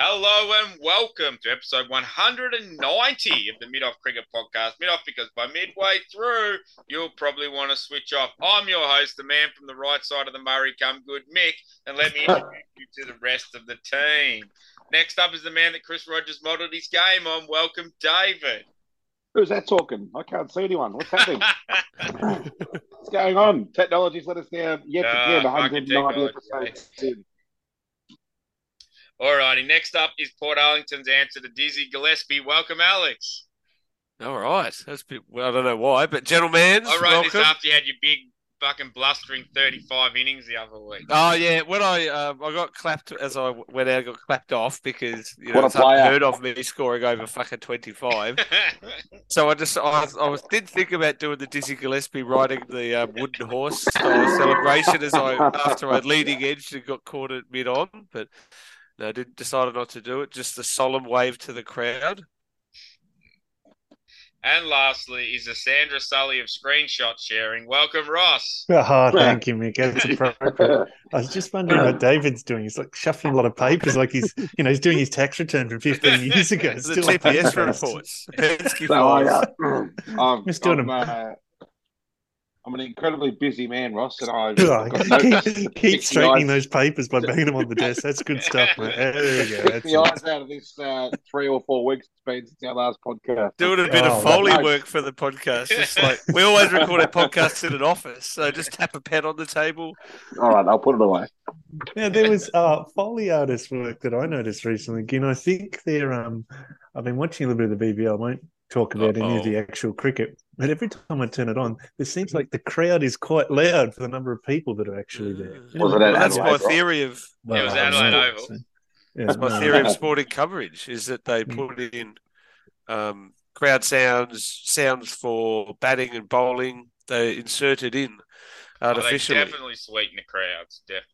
Hello and welcome to episode 190 of the Mid Off Cricket Podcast. Mid Off because by midway through, you'll probably want to switch off. I'm your host, the man from the right side of the Murray, come good, Mick, and let me introduce you to the rest of the team. Next up is the man that Chris Rogers modelled his game on. Welcome, David. Who's that talking? I can't see anyone. What's happening? What's going on? Technology's let us down yet Ah, again. fucking 190 technology, episodes in. Alrighty, next up is Portarlington's answer to Dizzy Gillespie. Welcome, Alex. All right, that's a bit. Well, I don't know why, but gentlemen, I wrote this after you had your big fucking blustering 35 innings the other week. Oh yeah, when I um, I got clapped as I went out, I got clapped off because you know What a it's player. unheard of me scoring over fucking twenty five. so I just I, was- I was did think about doing the Dizzy Gillespie riding the um, wooden horse style celebration as I after I leading edge and got caught at mid on, but no, I did decided not to do it. Just the solemn wave to the crowd. and lastly is the Sandra Sully of screenshot sharing. Welcome, Ross. Oh, thank you, Mick. That's appropriate. I was just wondering what David's doing. He's like shuffling a lot of papers, like he's, you know, he's doing his tax return from 15 years ago. The Still TPS like- reports. Penske So I, files. uh, I'm, Just doing I'm, uh, I'm an incredibly busy man, Ross, and I've got no- keep, keep straightening eyes- those papers by banging them on the desk. That's good stuff, mate. There we go. That's the eyes out of this uh, three or four weeks it's been since our last podcast. doing a bit Oh, of foley no. work for the podcast. Just like we always record our podcasts in an office, so just tap a pen on the table. All right, I'll put it away. Now there was uh, Foley artist work that I noticed recently. You know, I think they're. Um, I've been watching a little bit of the BBL. I won't talk about any of the actual cricket, but every time I turn it on, it seems like the crowd is quite loud for the number of people that are actually there. You Was know, it at Well, that's Adelaide, my right? theory of well, It was I Adelaide know, Oval. so- yeah, that's my no, theory of sporting coverage is that they Mm. put in um, crowd sounds, sounds for batting and bowling. They inserted in Oh, they artificially. definitely sweeten the crowds. Definitely.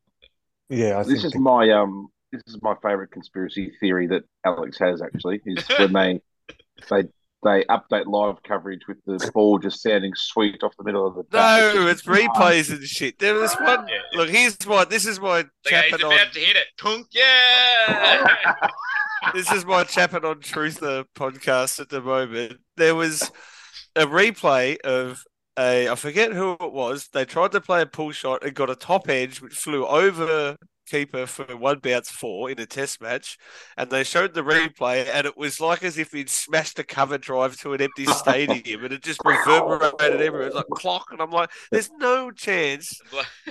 Yeah, I This think is my um. This is my favorite conspiracy theory that Alex has. Actually, is when they they they update live coverage with the ball just sounding sweet off the middle of the. bat. no, it's replays and shit. There was one. Yeah. Look, here's my. This is my Like, he's about on. to hit it. Tunk, yeah! this is my chapping on Truther podcast at the moment. There was a replay of a I forget who it was. They tried to play a pull shot and got a top edge which flew over keeper for one bounce four in a test match, and they showed the replay and it was like as if he'd smashed a cover drive to an empty stadium and it just reverberated everywhere. It was like clock, and I'm like, there's no chance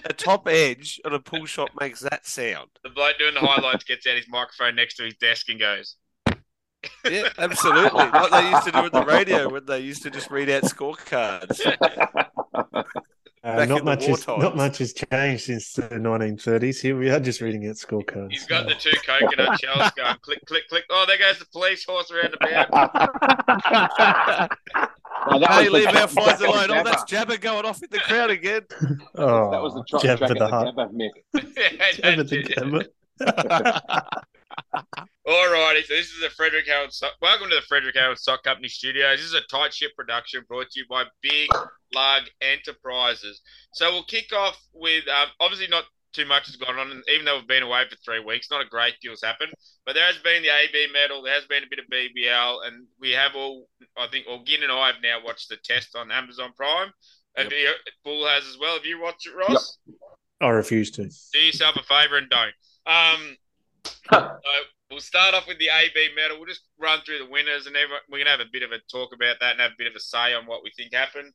a top edge on a pull shot makes that sound. the bloke doing the highlights gets out his microphone next to his desk and goes, Yeah, absolutely. Like they used to do at the radio when they used to just read out scorecards. Uh, Back not in the much war has not much has changed since the 1930s. Here we are just reading out scorecards. he's got the two coconut shells going, click, click, click. Oh, there goes the police horse around the bound. Well, that hey, leave our Jabba- flies alone. Oh, that's Jabba going off in the crowd again. oh, That was the trot jab track for at the the heart. Gabba, Mick. Jab for the Jabba. Alrighty, so this is the Frederick Howard. Sock. Welcome to the Frederick Howard Sock Company Studios. This is a tight ship production brought to you by Big Lug Enterprises. So we'll kick off with um, obviously not too much has gone on, and even though we've been away for three weeks, not a great deal's happened. But there has been the AB medal, there has been a bit of BBL, and we have all. I think, well, Gin and I have now watched the test on Amazon Prime. Have you, Bull has as well. Have you watched it, Ross? I refuse to. do yourself a favour and don't. Um, so we'll start off with the AB medal. We'll just run through the winners, and everyone, we're gonna have a bit of a talk about that and have a bit of a say on what we think happened.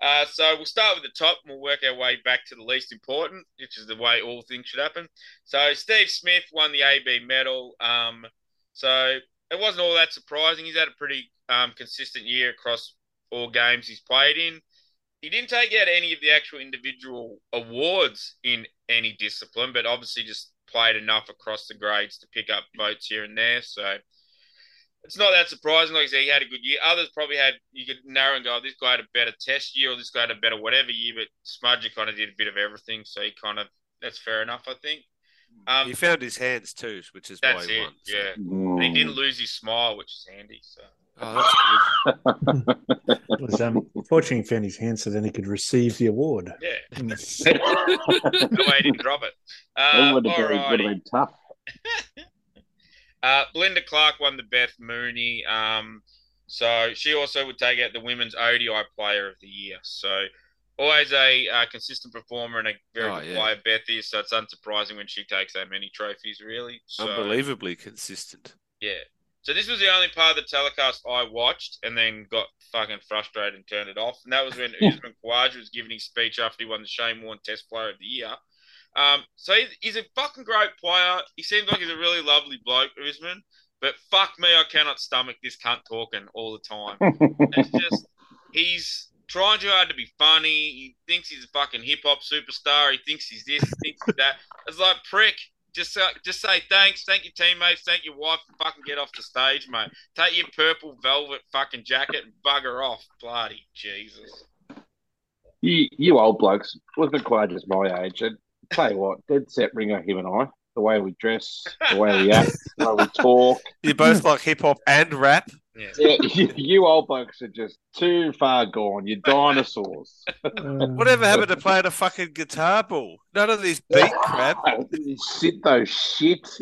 Uh, so we'll start with the top, and we'll work our way back to the least important, which is the way all things should happen. So Steve Smith won the AB medal. Um, so it wasn't all that surprising. He's had a pretty um, consistent year across all games he's played in he didn't take out any of the actual individual awards in any discipline, but obviously just played enough across the grades to pick up votes here and there. So it's not that surprising. Like I said, he had a good year. Others probably had, you could narrow and go, oh, this guy had a better test year or this guy had a better whatever year, but Smudger kind of did a bit of everything. So he kind of, that's fair enough, I think. Um, He found his hands too, which is why that's he it. won. so- Yeah. And he didn't lose his smile, which is handy. So Oh, that's good. It was, um, fortunately, he found his hand so then he could receive the award. yeah, no way he didn't drop it. That Uh, would have all been, would have righty. been tough. Uh, Belinda Clark won the Beth Mooney. Um, so she also would take out the women's ODI Player of the Year. So always a uh, consistent performer and a very Oh, good yeah. player. Beth is, so it's unsurprising when she takes that many trophies. Really, so, Unbelievably consistent. Yeah. So this was the only part of the telecast I watched and then got fucking frustrated and turned it off. And that was when Usman Khawaja was giving his speech after he won the Shane Warne Test Player of the Year. Um, so he's, he's a fucking great player. He seems like he's a really lovely bloke, Usman. But fuck me, I cannot stomach this cunt talking all the time. It's just he's trying too hard to be funny. He thinks he's a fucking hip hop superstar. He thinks he's this, he thinks he's that. It's like prick. Just uh, just say thanks, thank your teammates, thank your wife, and fucking get off the stage, mate. Take your purple velvet fucking jacket and bugger off. Bloody Jesus. You, you old blokes, was McQuaid my age, and tell you what, dead set ringer, him and I. The way we dress, the way we act, the way we talk. You both like hip hop and rap. Yeah. Yeah, you, you old blokes are just too far gone. You're dinosaurs. Whatever happened to playing a fucking guitar ball? None of this beat crap. Sit those shits.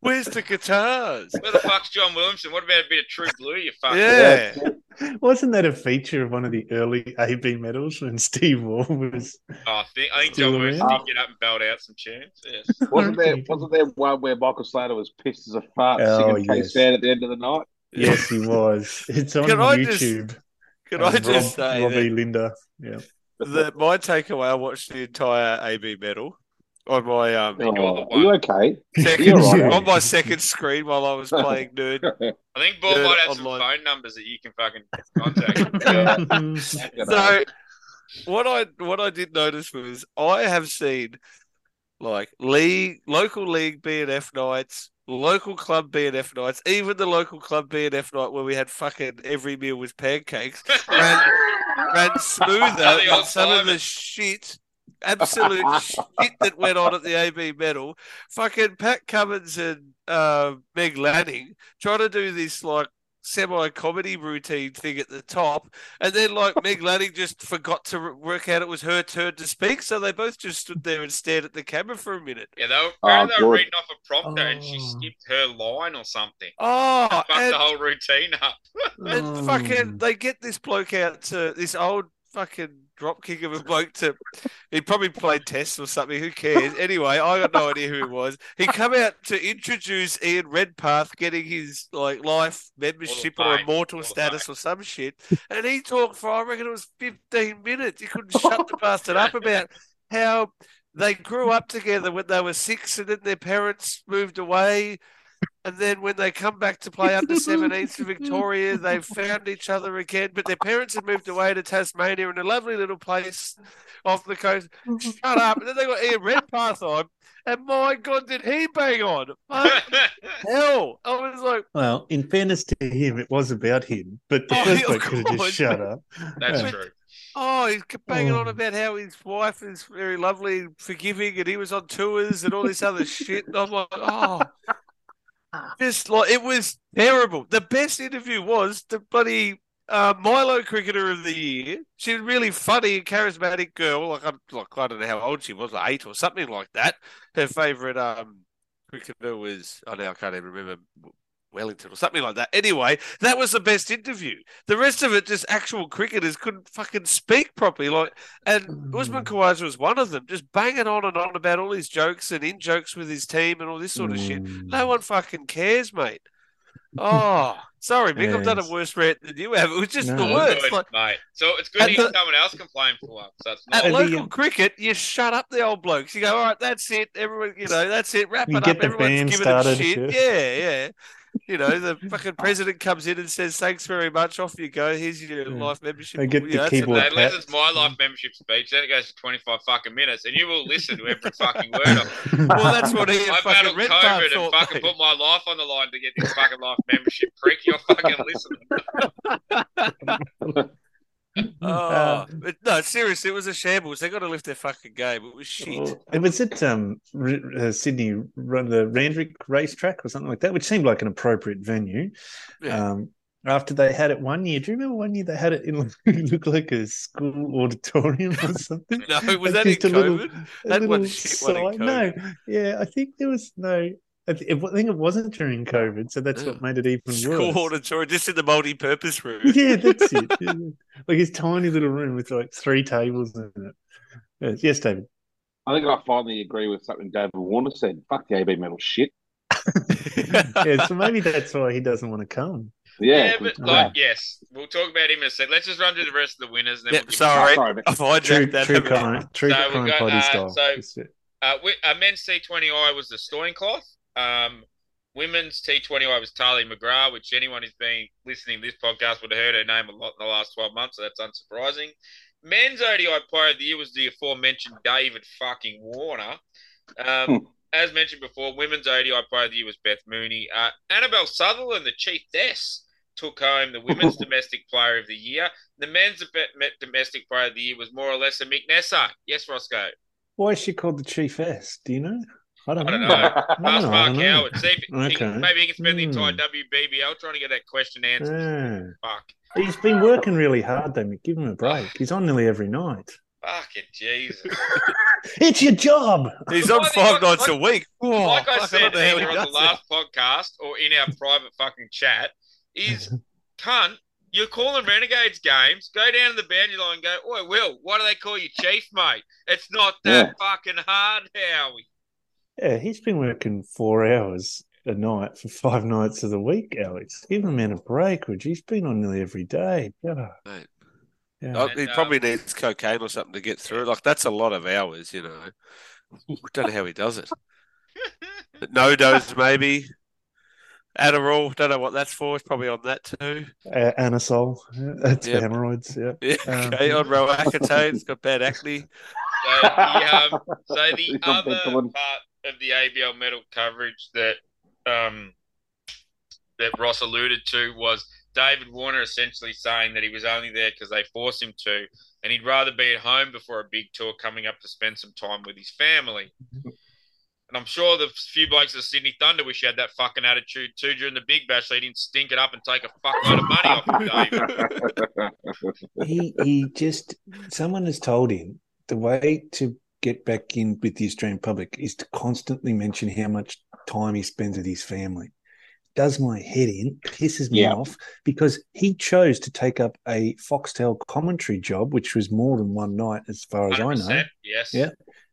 Where's the guitars? Where the fuck's John Williamson? What about a bit of True Blue, you fucking Yeah. Wasn't that a feature of one of the early AB medals when Steve Waugh was? Oh, I think, I think John Williamson did get up and belt out some tunes. Yes. Wasn't there wasn't there one where Michael Slater was pissed as a fart Oh, singing K yes. Sad at the end of the night? Yes, he was. It's on Can I just- YouTube. Can Um, I just Rob- say Robbie that, Linda? Yeah. that my takeaway? I watched the entire AB medal on my um Oh, are you okay? second You're right. on my second screen while I was playing nerd. I think Ball Yeah, might have some phone numbers that you can fucking contact. So what I what I did notice was I have seen like league local league BNF nights, local club BNF nights, even the local club BNF night where we had fucking every meal was pancakes ran, ran smoother The than some of the shit. Absolute shit that went on at the AB medal. Fucking Pat Cummins and uh, Meg Lanning trying to do this like semi comedy routine thing at the top, and then like Meg Lanning just forgot to work out it was her turn to speak, so they both just stood there and stared at the camera for a minute. Yeah, they were, Oh, apparently they were reading off a prompter and she Oh. skipped her line or something. Oh, Fucked and, the whole routine up. and fucking they get this bloke out to this old fucking dropkick of a bloke to he probably played tests or something who cares? Anyway i got no idea who he was. He come out to introduce ian redpath getting his like life membership or immortal status or some shit and he talked for i reckon it was 15 minutes. He couldn't shut the bastard up about how they grew up together when they were six and then their parents moved away and then when they come back to play under 17s for Victoria, they've found each other again. But their parents had moved away to Tasmania in a lovely little place off the coast. Mm-hmm. Shut up. And then they got Ian Redpath on. And my God, did he bang on? Fuck hell. I was like, Well, in fairness to him, it was about him, but the Oh, first of bloke could have just shut up. That's Yeah. true. oh, he's banging on Oh. about how his wife is very lovely and forgiving and he was on tours and all this other shit. And I'm like, oh. Just like it was terrible. The best interview was the bloody uh, Milo cricketer of the year. She was really funny and charismatic girl. Like I'm like I don't know how old she was, like eight or something like that. Her favourite um cricketer was I know I can't even remember Wellington or something like that. Anyway, that was the best interview. The rest of it just actual cricketers couldn't fucking speak properly. Like and Usman Khawaja was one of them, just banging on and on about all his jokes and in jokes with his team and all this sort of shit. Mm. No one fucking cares, mate. Oh, sorry, Mick. I've done a Yes. worse rant than you have. It was just No. the worst. good, Like, mate. So it's good At to hear the- someone else complain for once. So it's at not. the- local cricket, you shut up the old blokes. You go, all right, that's it. Everyone, you know, that's it. Wrap You it get up. the Everyone's band giving them started, shit. yeah. Yeah, yeah. You know, the fucking oh. president comes in and says, "Thanks very much. Off you go. Here's your Yeah. life membership." They get You the know, that's it. keyboard They pat. listen to my life membership speech, then it goes for 25 fucking minutes, and you will listen to every fucking word of it. Well, that's what he and I fucking battled Red COVID Bar and thought. fucking mate. put my life on the line to get this fucking life membership prick. You're fucking listening. Oh, but no, seriously, it was a shambles. They got to lift their fucking game. It was shit. Well, It was at um, uh, Sydney, run the Randwick racetrack or something like that, which seemed like an appropriate venue. Yeah. Um, after they had it one year, do you remember one year they had it in it looked like a school auditorium or something? No, was Like that in a little- COVID? That one shit one No, yeah, I think there was no. I think it wasn't during COVID, so that's what made it even worse. School worse. auditorium, just in the multi-purpose room. Yeah, that's it. Like his tiny little room with like three tables in it. Yes, Yes, David. I think I finally agree with something David Warner said. Fuck the AB medal shit. Yeah, so maybe that's why he doesn't want to come. Yeah, Yeah, but good- like, yes, we'll talk about him in a sec. Let's just run through the rest of the winners. And then Yep, we'll sorry. Oh, sorry, mate. I've hijacked True, that. true haven't true So we've got, potty uh, style. so- That's it. Uh, wi- uh, men's T20I was the Stoincloth. Um, women's T20I was Tahlia McGrath, which anyone who's been listening to this podcast would have heard her name a lot in the last 12 months, so that's unsurprising. Men's ODI player of the year was the aforementioned David fucking Warner. Um, Hmm. as mentioned before, women's ODI player of the year was Beth Mooney. Uh, Annabel Sutherland, the Chief chiefess, took home the women's domestic player of the year. The men's domestic player of the year was more or less a Mick Neser. Yes, Roscoe. Why is she called the chiefess? Do you know? I don't I don't know. know. I Ask don't Mark know. Howard. See if he Okay. can, maybe he can spend the entire Hmm. WBBL trying to get that question answered. Ah. Fuck. He's been working really hard, though. Mick. Give him a break. He's on nearly every night. Fucking Jesus. It's your job. He's on Well, five like- nights a week. Oh, like I said don't know how he either on the does it. last podcast or in our private fucking chat, is cunt, you're calling Renegades games, go down to the boundary line and go, Oi, Will, why do they call you Chief, mate? It's not that fucking hard, Howie. Yeah, he's been working four hours a night for five nights of the week, Alex. Give him a break, would you? He's been on nearly every day. Yeah. Mate. Yeah. Oh, And, he um, probably needs cocaine or something to get through. Like that's a lot of hours, you know. Don't know how he does it. NoDoz, maybe. Adderall, don't know what that's for. It's probably on that too. Uh, Anusol. Yeah, That's Yep. for hemorrhoids. Yeah. Yeah, Um, okay, on Roaccutane. It's got bad acne. So the, um, so the other part of the ABL medal coverage that um, that Ross alluded to was David Warner essentially saying that he was only there because they forced him to, and he'd rather be at home before a big tour coming up to spend some time with his family. And I'm sure the few blokes at Sydney Thunder wish he had that fucking attitude too during the Big Bash. He didn't stink it up and take a fuckload of money off him, David. he he just someone has told him the way to get back in with the Australian public is to constantly mention how much time he spends with his family. Does my head in, pisses me Yeah. off because he chose to take up a Foxtel commentary job, which was more than one night, as far as I know. Yes. Yeah.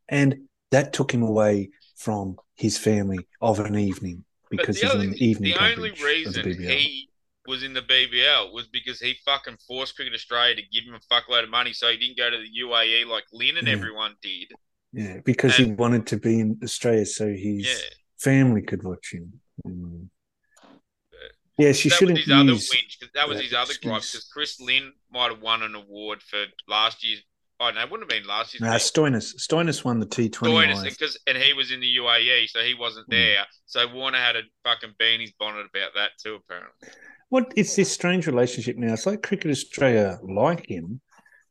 And that took him away from his family of an evening because he's other on the evening the only the reason BBL. he was in the BBL was because he fucking forced Cricket Australia to give him a fuckload of money so he didn't go to the UAE like Lynn and Yeah. everyone did. Yeah, because he wanted to be in Australia so his Yeah. family could watch him. Mm. Yeah, she that shouldn't was his other whinge. 'cause That was that his other gripe because Chris Lynn might have won an award for last year's. Oh no, it wouldn't have been last year's. Nah, Stoinis. Stoinis won the T20. Stoinis, because and he was in the UAE, so he wasn't Hmm. there. So Warner had a fucking beanie's bonnet about that too, apparently. What it's this strange relationship now. It's like Cricket Australia like him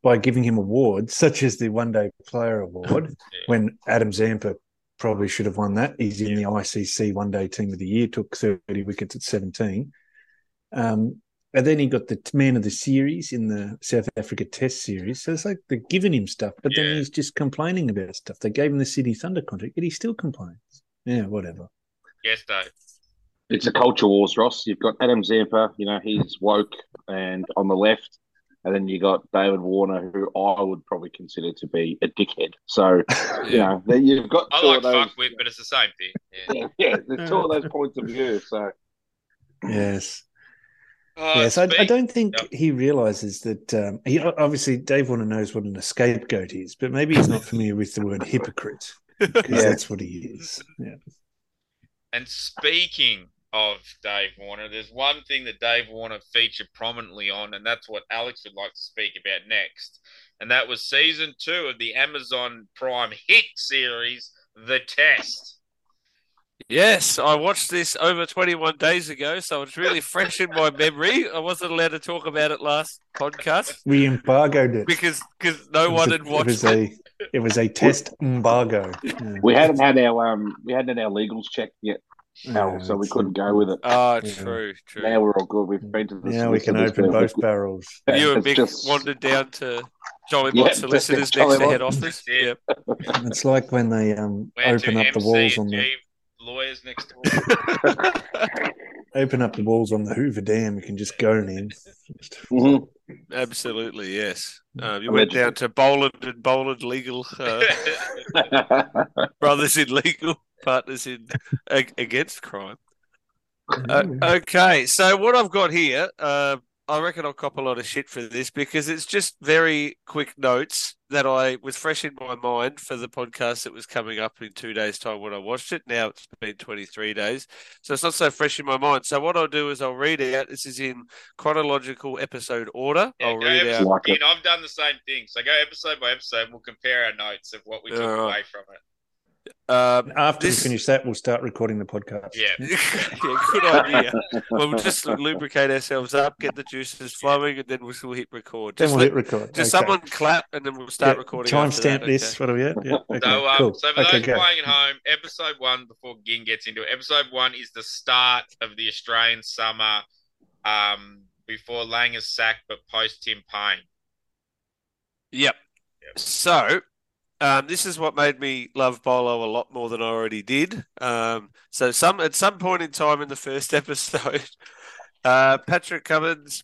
by giving him awards such as the One Day Player Award Yeah. when Adam Zampa probably should have won that. He's in the ICC One Day Team of the Year, took 30 wickets at 17. Um, and then he got the man of the series in the South Africa Test series. So it's like they're giving him stuff, but Yeah. then he's just complaining about stuff. They gave him the City Thunder contract, but he still complains. Yeah, whatever. Yes, Dave. It's a culture wars, Ross. You've got Adam Zampa, you know, he's woke and on the left. And then you got David Warner, who I would probably consider to be a dickhead. So, you know, you've got I like of those. fuckwit, but it's the same thing. Yeah. Yeah, yeah, there's two of those points of view. So, Yes. Oh, yes, I, I don't think Yep. he realizes that. Um, he obviously Dave Warner knows what an scapegoat is, but maybe he's not familiar with the word hypocrite because Yeah. that's what he is. Yeah. And speaking of Dave Warner, there's one thing that Dave Warner featured prominently on, and that's what Alex would like to speak about next. And that was season two of the Amazon Prime hit series, The Test. Yes, I watched this over 21 days ago, so it's really fresh in my memory. I wasn't allowed to talk about it last podcast We embargoed it because because no one a- had watched It was it. a it was a test embargo. We hadn't had our um, we hadn't had our legals checked yet, Al, Yeah, so we couldn't go with it. Oh, Yeah. true, true. Now we're all good. We've been to the Now we can open but- both barrels. you and It's Mick just- wandered down to Jolly Yeah, Mont just Solicitors Jolly next to head Mont. office. Yeah. Yep. It's like when they um Went open to up the walls on the lawyers next door. Open up the walls on the Hoover Dam. You can just go in. Mhm. Absolutely, yes. Um, you Allegedly. went down to Boland and Boland Legal uh, brothers in legal partners in against crime. Uh, okay, so what I've got here, uh, I reckon I'll cop a lot of shit for this because it's just very quick notes that I was fresh in my mind for the podcast that was coming up in two days' time when I watched it. Now it's been 23 days, so it's not so fresh in my mind. So what I'll do is I'll read out. This is in chronological episode order. Yeah, I'll read episode, out. Like I've done the same thing. So go episode by episode. and We'll compare our notes of what we took All right. away from it. Um, After This- we finish that, we'll start recording the podcast. Yeah. yeah, good idea. Well, we'll just lubricate ourselves up, get the juices flowing, and then we'll still hit record. Then we'll let- hit record. just Okay. someone clap, and then we'll start Yeah, recording. after Timestamp this. okay? What are we at? Yeah. Okay. So, um, cool. so for okay, those go. playing at home, episode one before Gin gets into it, episode one is the start of the Australian summer, um, before Lang is sacked, but post Tim Paine. Yep. So, um, this is what made me love Bolo a lot more than I already did. Um, so, some at some point in time in the first episode, uh, Patrick Cummins,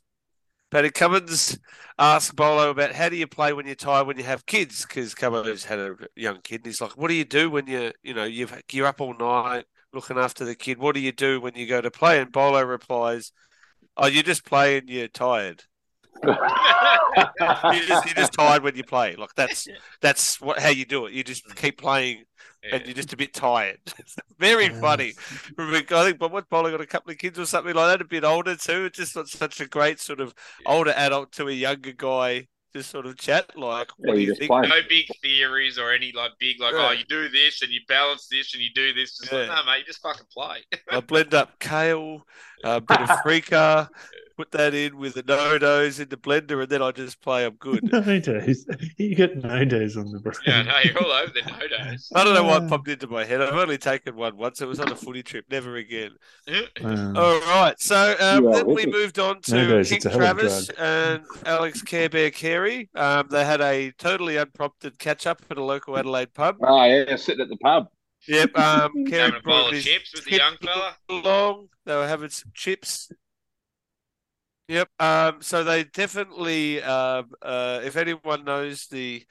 Paddy Cummins asked Bolo about how do you play when you're tired when you have kids? Because Cummins had a young kid, and he's like, "What do you do when you, you know, you've you're up all night looking after the kid? What do you do when you go to play?" And Bolo replies, "Oh, you just play and you're tired." you're just, you're just tired when you play. Like that's that's what how you do it. You just keep playing, and you're just a bit tired. Very funny. I think, but what Bowler got a couple of kids or something like that, a bit older too. It's just not such a great sort of older adult to a younger guy. Just sort of chat like, Yeah, do you you think? play. no big theories or any like big like Yeah. oh you do this and you balance this and you do this. Just like no mate, you just fucking play. I blend up kale, a bit of freaka, put that in with the NoDoz in the blender, and then I just play. I'm good. No days. You got no days on the brain. yeah, no, you're all over the NoDoz. I don't know what Yeah. popped into my head. I've only taken one once. It was on a footy trip. Never again. Um, All right. So um, then we wicked. moved on to Nowadays, King it's a hell of a Travis and Alex Care Bear Carey. Um, they had a totally unprompted catch up at a local Adelaide pub. Oh yeah, sitting at the pub. Yep. Um, Carey Having a bowl brought of his chips with the young fella. along. They were having some chips. Yep. Um, so they definitely, um, uh, if anyone knows the,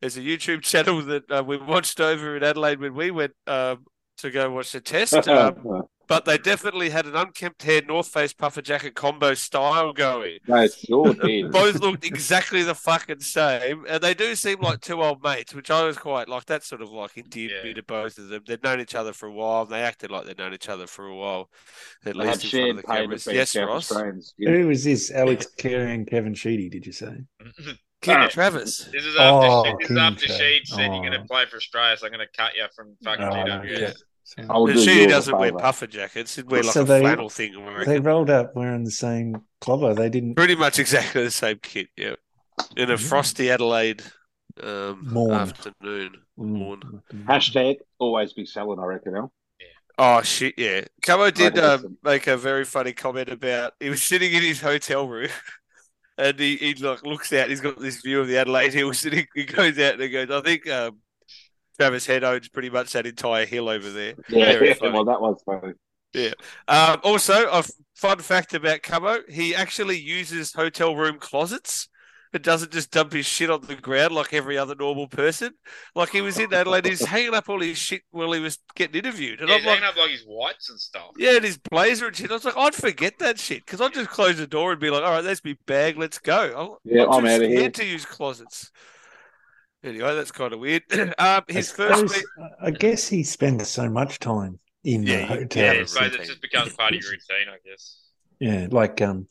there's a YouTube channel that uh, we watched over in Adelaide when we went um, to go watch the test. Um, but they definitely had an unkempt hair North Face puffer jacket combo style going. they sure did. Both looked exactly the fucking same, and they do seem like two old mates, which I was quite like. That sort of like endeared Yeah. me to both of them. They'd known each other for a while, and they acted like they'd known each other for a while, at They had least in front of shared the pain cameras. Yes, South Ross. Australians. Yeah. Who was this? Alex Carey and Kevin Sheedy, did you say? King Ah. Travis. This is after Oh, she, this is King after Trav. Sheed said you're Oh. going to play for Australia, so I'm going to cut you from fucking Oh, no, GWS. Yeah. So- I will do she doesn't wear puffer jackets. She'd wear like So a they- flannel thing. They rolled up wearing the same clobber. They didn't Pretty much exactly the same kit. Yeah, in a Mhm. frosty Adelaide um, Morn. afternoon. Morn. Hashtag always be selling. I reckon. Al. Oh shit! Yeah, Camo did Right, um, make a very funny comment about he was sitting in his hotel room, and he, he like looks out. He's got this view of the Adelaide Hills, and he, he goes out and he goes, "I think um, Travis Head owns pretty much that entire hill over there." Yeah, Very funny. well, that was funny. Um, also, a fun fact about Camo: he actually uses hotel room closets. It doesn't just dump his shit on the ground like every other normal person. Like he was in Adelaide, he's hanging up all his shit while he was getting interviewed, and Yeah, I'm he's like, hanging up like his whites and stuff. Yeah, and his blazer and shit. I was like, I'd forget that shit because I'd just close the door and be like, all right, there's my bag, let's go. Yeah, I'm, I'm too outta here. scared to use closets. Anyway, that's kind of weird. um, I, his first suppose- week, I guess he spends so much time in Yeah, the hotel. Yeah, Yeah, I suppose it just becomes part of your routine, I guess. Yeah, like um,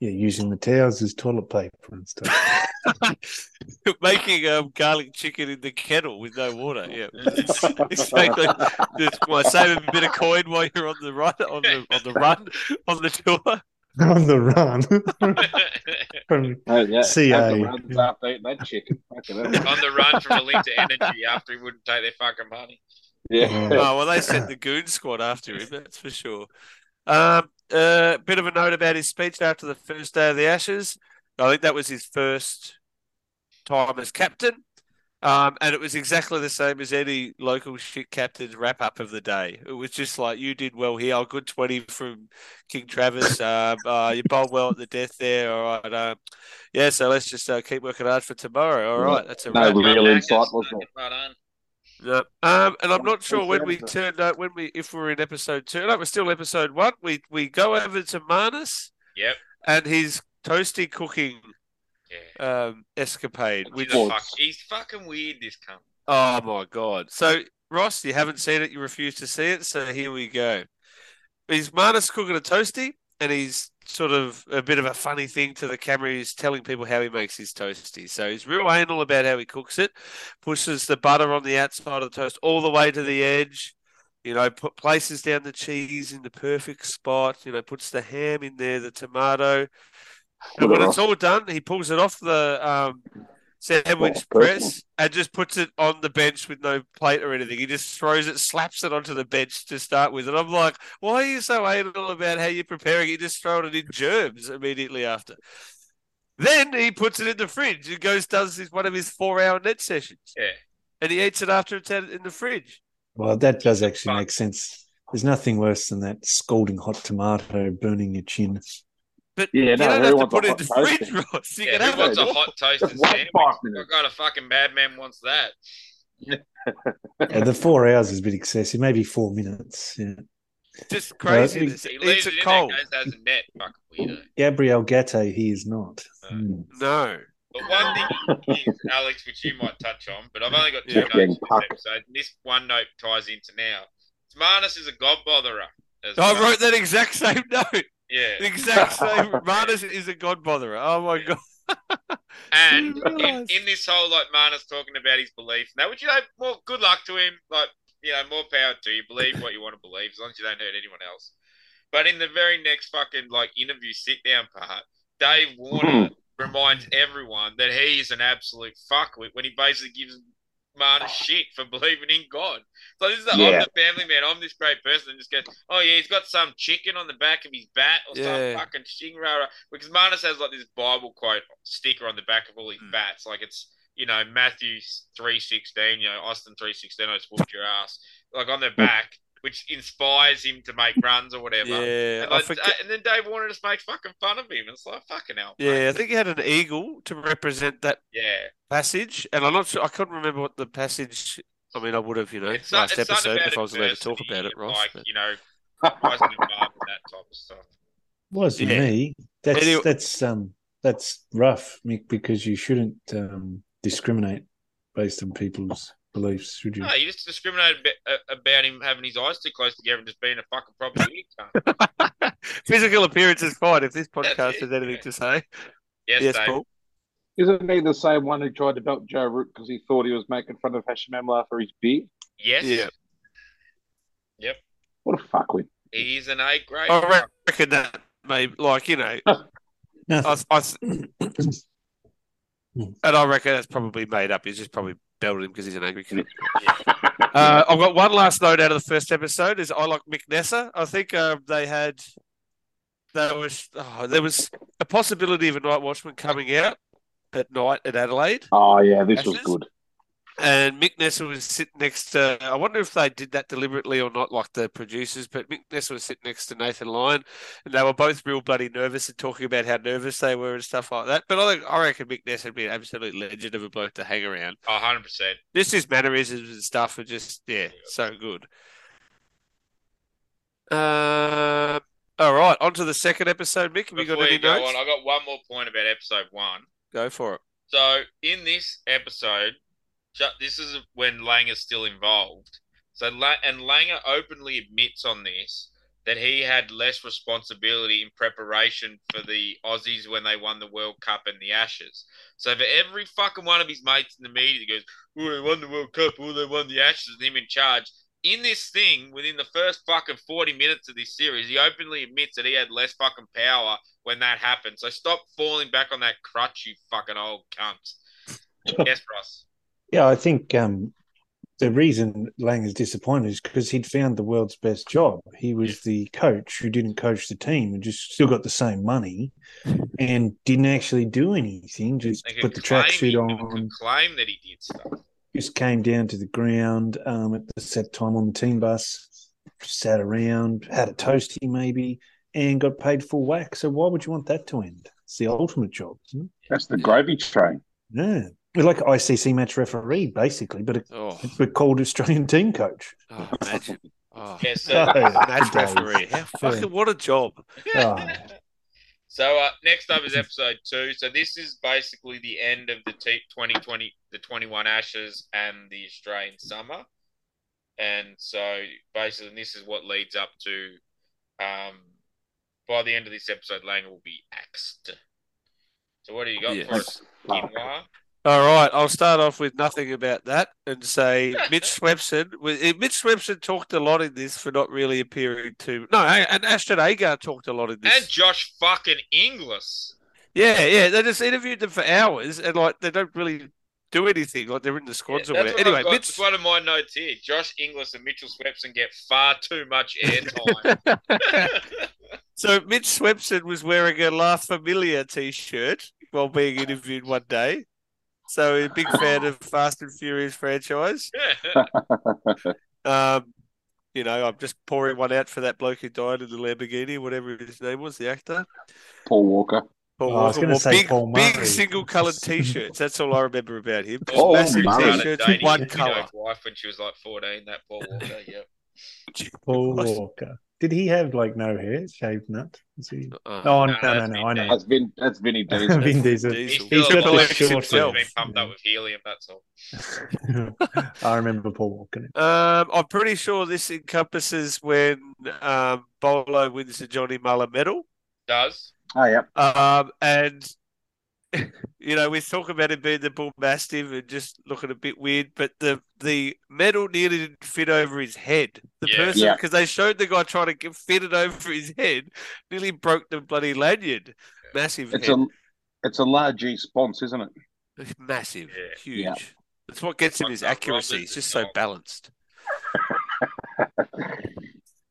yeah, using the towels as toilet paper and stuff. making um, garlic chicken in the kettle with no water. Yeah, it's, it's basically just well, save a bit of coin while you're on the run, on the on the run, on the tour. on the run. From- Oh, yeah, CA. the runs after eating that chicken. On the run from Alinta Energy after he wouldn't take their fucking money. Yeah. Oh well, they sent the goon squad after him. That's for sure. Um, a bit of a note about his speech after the first day of the Ashes. I think that was his first time as captain. Um, and it was exactly the same as any local shit captain's wrap up of the day. It was just like you did well here. A good twenty from King Travis. Um, uh, you bowled well at the death there. All right. Um, yeah. So let's just uh, keep working hard for tomorrow. All right. That's a No wrap. real Well, insight, Maccas, wasn't it? well done. Yeah. Um, and I'm not sure when we turned out when we if we're in episode two. No, we're still episode one. We we go over to Marnus Yep. and his toasty cooking Yeah. um escapade. He's, Which fuck, he's fucking weird, this cunt. oh my god! So Ross, you haven't seen it. You refuse to see it. So here we go. He's Marnus cooking a toasty, and he's sort of a bit of a funny thing to the camera. He's telling people how he makes his toasty. So he's real anal about how he cooks it. Pushes the butter on the outside of the toast all the way to the edge. You know, put places down the cheese in the perfect spot. You know, puts the ham in there, the tomato. And when it's all done, he pulls it off the um, sandwich Oh, press and just puts it on the bench with no plate or anything. He just throws it, slaps it onto the bench to start with. And I'm like, why are you so anal about how you're preparing it? You just throw it in germs immediately after. Then he puts it in the fridge and goes does his, one of his four hour net sessions. Yeah. And he eats it after it's had it in the fridge. Well, that does actually make sense. There's nothing worse than that scalding hot tomato burning your chin. But Yeah, you no, don't have to a put it in the hot fridge, toasty? Ross. You Yeah, can have wants it a hot toasted Just sandwich? What minutes. kind of fucking bad man wants that? Yeah, the four hours is a bit excessive. Maybe four minutes. Yeah. Just craziness. He It leaves eats it it cold. there, goes, has a net. Fucking weirdo. Gabriel Gaté, he is not. Uh, Mm. No. But one thing is, Alex, which you might touch on, but I've only got two Yeah, notes getting for this episode. and This one note ties into now. Marnus is a god botherer. as I well. wrote that exact same note. Yeah. The exact same. Marnus is a god botherer. Oh my god. And in, in this whole like Marnus talking about his belief, now which you know, more good luck to him. Like you know, more power to you. Believe what you want to believe, as long as you don't hurt anyone else. But in the very next fucking like interview sit down part, Dave Warner hmm. reminds everyone that he is an absolute fuckwit when he basically gives Marnus shit for believing in God. So this is the I'm the family man, I'm this great person, and just goes, Oh yeah, he's got some chicken on the back of his bat or Yeah. some fucking shingrara. Because Marnus has like this Bible quote sticker on the back of all his Hmm. bats. Like it's you know, Matthew three sixteen, you know, Austin three sixteen, I just whooped your ass. Like on their back, which inspires him to make runs or whatever. Yeah. And, like, forget. and then Dave Warner just makes fucking fun of him. It's like fucking hell. mate. Yeah, I think he had an eagle to represent that Yeah. passage, and I'm not sure. I couldn't remember what the passage. I mean, I would have, you know, It's, last it's something episode if I was allowed to talk about it, Ross. Like, but- you know, rising above and that type of stuff. Wasn't Yeah. me. That's Anyway- that's um that's rough, Mick, because you shouldn't um, discriminate based on people's beliefs, should you? No, you just discriminated a bit, uh, about him having his eyes too close together and just being a fucking proper weird. Physical appearance is fine if this podcast has anything yeah. to say. Yes, yes, Dave. Paul. Isn't he the same one who tried to belt Joe Root because he thought he was making fun of Hashim Amla for his beard? Yes. Yeah. Yep. What a fuckwit. He's an A grade. I reckon that maybe, like you know, I, I, and I reckon that's probably made up. He's just probably belted him because he's an angry kid. Uh, I've got one last note out of the first episode. Is I like Mick Neser. I think uh, they had there was oh, there was a possibility of a night watchman coming out at night at Adelaide, Oh, yeah, this was good. And Mick Neser was sitting next to. I wonder if they did that deliberately or not, like the producers. But Mick Neser was sitting next to Nathan Lyon, and they were both real bloody nervous and talking about how nervous they were and stuff like that. But I think I reckon Mick Neser would be an absolute legend of a bloke to hang around. Oh, 100%. Just his mannerisms and stuff are just yeah, so good. Uh, all right, on to the second episode, Mick. Have you got Before any you go notes? on, I got one more point about episode one. Go for it. So in this episode, this is when Langer's still involved. So and Langer openly admits on this that he had less responsibility in preparation for the Aussies when they won the World Cup and the Ashes. So for every fucking one of his mates in the media that goes, "Oh, they won the World Cup, oh, they won the Ashes," and him in charge. In this thing, within the first fucking forty minutes of this series, he openly admits that he had less fucking power when that happened. So stop falling back on that crutch, you fucking old cunt. yes, Ross. Yeah, I think um, the reason Lang is disappointed is because he'd found the world's best job. He was the coach who didn't coach the team and just still got the same money and didn't actually do anything, just put the claim tracksuit on. Claim that he did stuff. just came down to the ground um, at the set time on the team bus, sat around, had a toasty maybe, and got paid full whack. So why would you want that to end? It's the ultimate job, isn't it? That's the gravy train. Yeah. We're like ICC match referee, basically, but it, Oh, we're called Australian team coach. oh imagine. Oh, Yeah, so Oh, match referee. How fucking what a job. Oh, So uh, next up is episode two. So this is basically the end of the T- 2020, the 21 Ashes and the Australian summer. And so basically this is what leads up to um, by the end of this episode, Langer will be axed. So what do you got Yeah. for us, Quinoa? All right, I'll start off with nothing about that and say Mitch Swepson. eh, Mitch Swepson talked a lot in this for not really appearing to. No, and Ashton Agar talked a lot in this. And Josh fucking Inglis. Yeah, yeah. They just interviewed them for hours and like they don't really do anything. Like they're in the Yeah, squads or whatever. Anyway, got. Mitch. One of my notes here. Josh Inglis and Mitchell Swepson get far too much airtime. so Mitch Swepson was wearing a La Familia t-shirt while being interviewed one day. So a big fan of Fast and Furious franchise. Um, you know, I'm just pouring one out for that bloke who died in the Lamborghini, whatever his name was, the actor. Paul Walker. Paul Oh, I was Walker gonna say big, Paul big single-coloured T-shirts. That's all I remember about him. Just Oh, massive Murray. T-shirts, Dating one his colour. wife when she was like 14, that Paul Walker, yeah. Paul Walker. Did he have like no hair, shaved nut? Was he? Uh, Oh no, no, no, that's no, Vin I know. That's Vin. That's Vinny Diesel. Vin Diesel. He's Diesel. still He's a got the little short bit still hair. been pumped up with helium, that's all. I remember Paul Walker. Um, I'm pretty sure this encompasses when um, Bolo wins the Johnny Mullagh medal. Does. Oh yeah. Um, and you know, we talk about him being the bull mastiff and just looking a bit weird, but the the medal nearly didn't fit over his head. The Yeah. person, Yeah. because they showed the guy trying to get, fit it over his head, nearly broke the bloody lanyard. Massive It's head, a it's a large G sponsor, isn't it? It's massive, Yeah. huge. Yeah. That's what gets him Like his accuracy. Roberts He's just so not- balanced.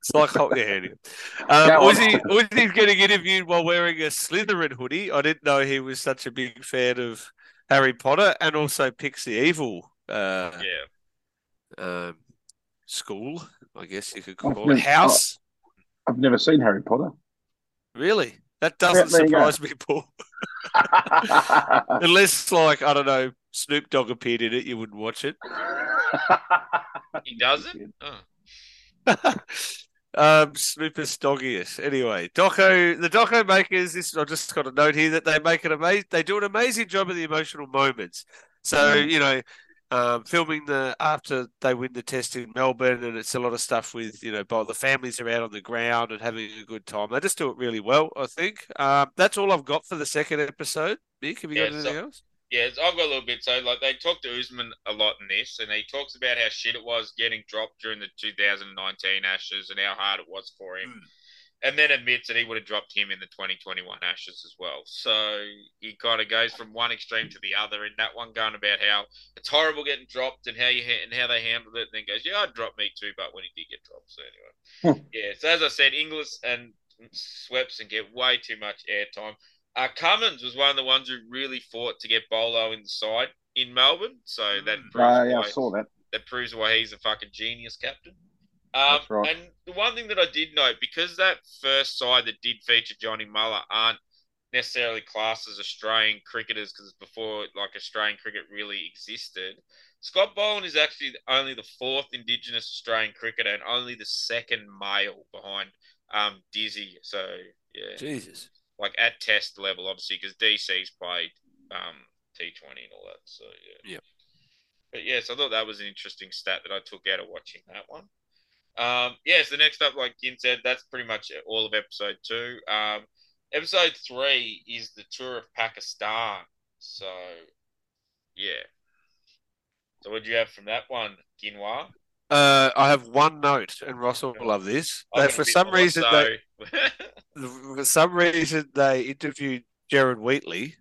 It's like hot yeah, anyway. Um, Go on. Uzi, Uzi's getting interviewed while wearing a Slytherin hoodie. I didn't know he was such a big fan of Harry Potter and also picks the evil uh, Yeah. um, school, I guess you could call I've it. never- House. I've never seen Harry Potter. Really? That doesn't there you go. surprise me, Paul. Unless, like, I don't know, Snoop Dogg appeared in it, you wouldn't watch it. He doesn't? Oh. um, Snooper Stoggius. Anyway, Doco, the Doco makers. This I just got a note here that they make an amazing. They do an amazing job of the emotional moments. So you know, um, filming the after they win the test in Melbourne, and it's a lot of stuff with you know, by the families are out on the ground and having a good time. They just do it really well, I think. Um, that's all I've got for the second episode. Mick, have you got anything so- else? Yeah, I've got a little bit. So, like, they talk to Usman a lot in this, and he talks about how shit it was getting dropped during the 2019 Ashes and how hard it was for him. Hmm. And then admits that he would have dropped him in the 2021 Ashes as well. So he kind of goes from one extreme to the other in that one, going about how it's horrible getting dropped and how you ha- and how they handled it. And then goes, yeah, I'd drop me too, but when he did get dropped, so anyway, yeah. So as I said, Inglis and Swepson get way too much airtime. Uh, Cummins was one of the ones who really fought to get Bolo in the side in Melbourne, so that Mm. proves Uh, yeah, why I saw that. that proves why he's a fucking genius captain. Um, That's right. And the one thing that I did note, because that first side that did feature Johnny Mullagh aren't necessarily classed as Australian cricketers, because before like Australian cricket really existed, Scott Boland is actually only the fourth Indigenous Australian cricketer and only the second male behind um, Dizzy. So yeah, Jesus. Like at test level, obviously, because DC's played um, T20 and all that. So yeah. Yep. But yes, I thought that was an interesting stat that I took out of watching that one. Um, yes, the next up, like Gin said, that's pretty much all of episode two. Um, episode three is the tour of Pakistan. So yeah. So what do you have from that one, Ginwa? Uh, I have one note, and Ross will love this. I've That got a for some reason, so- they, for some reason, they interviewed Jared Wheatley,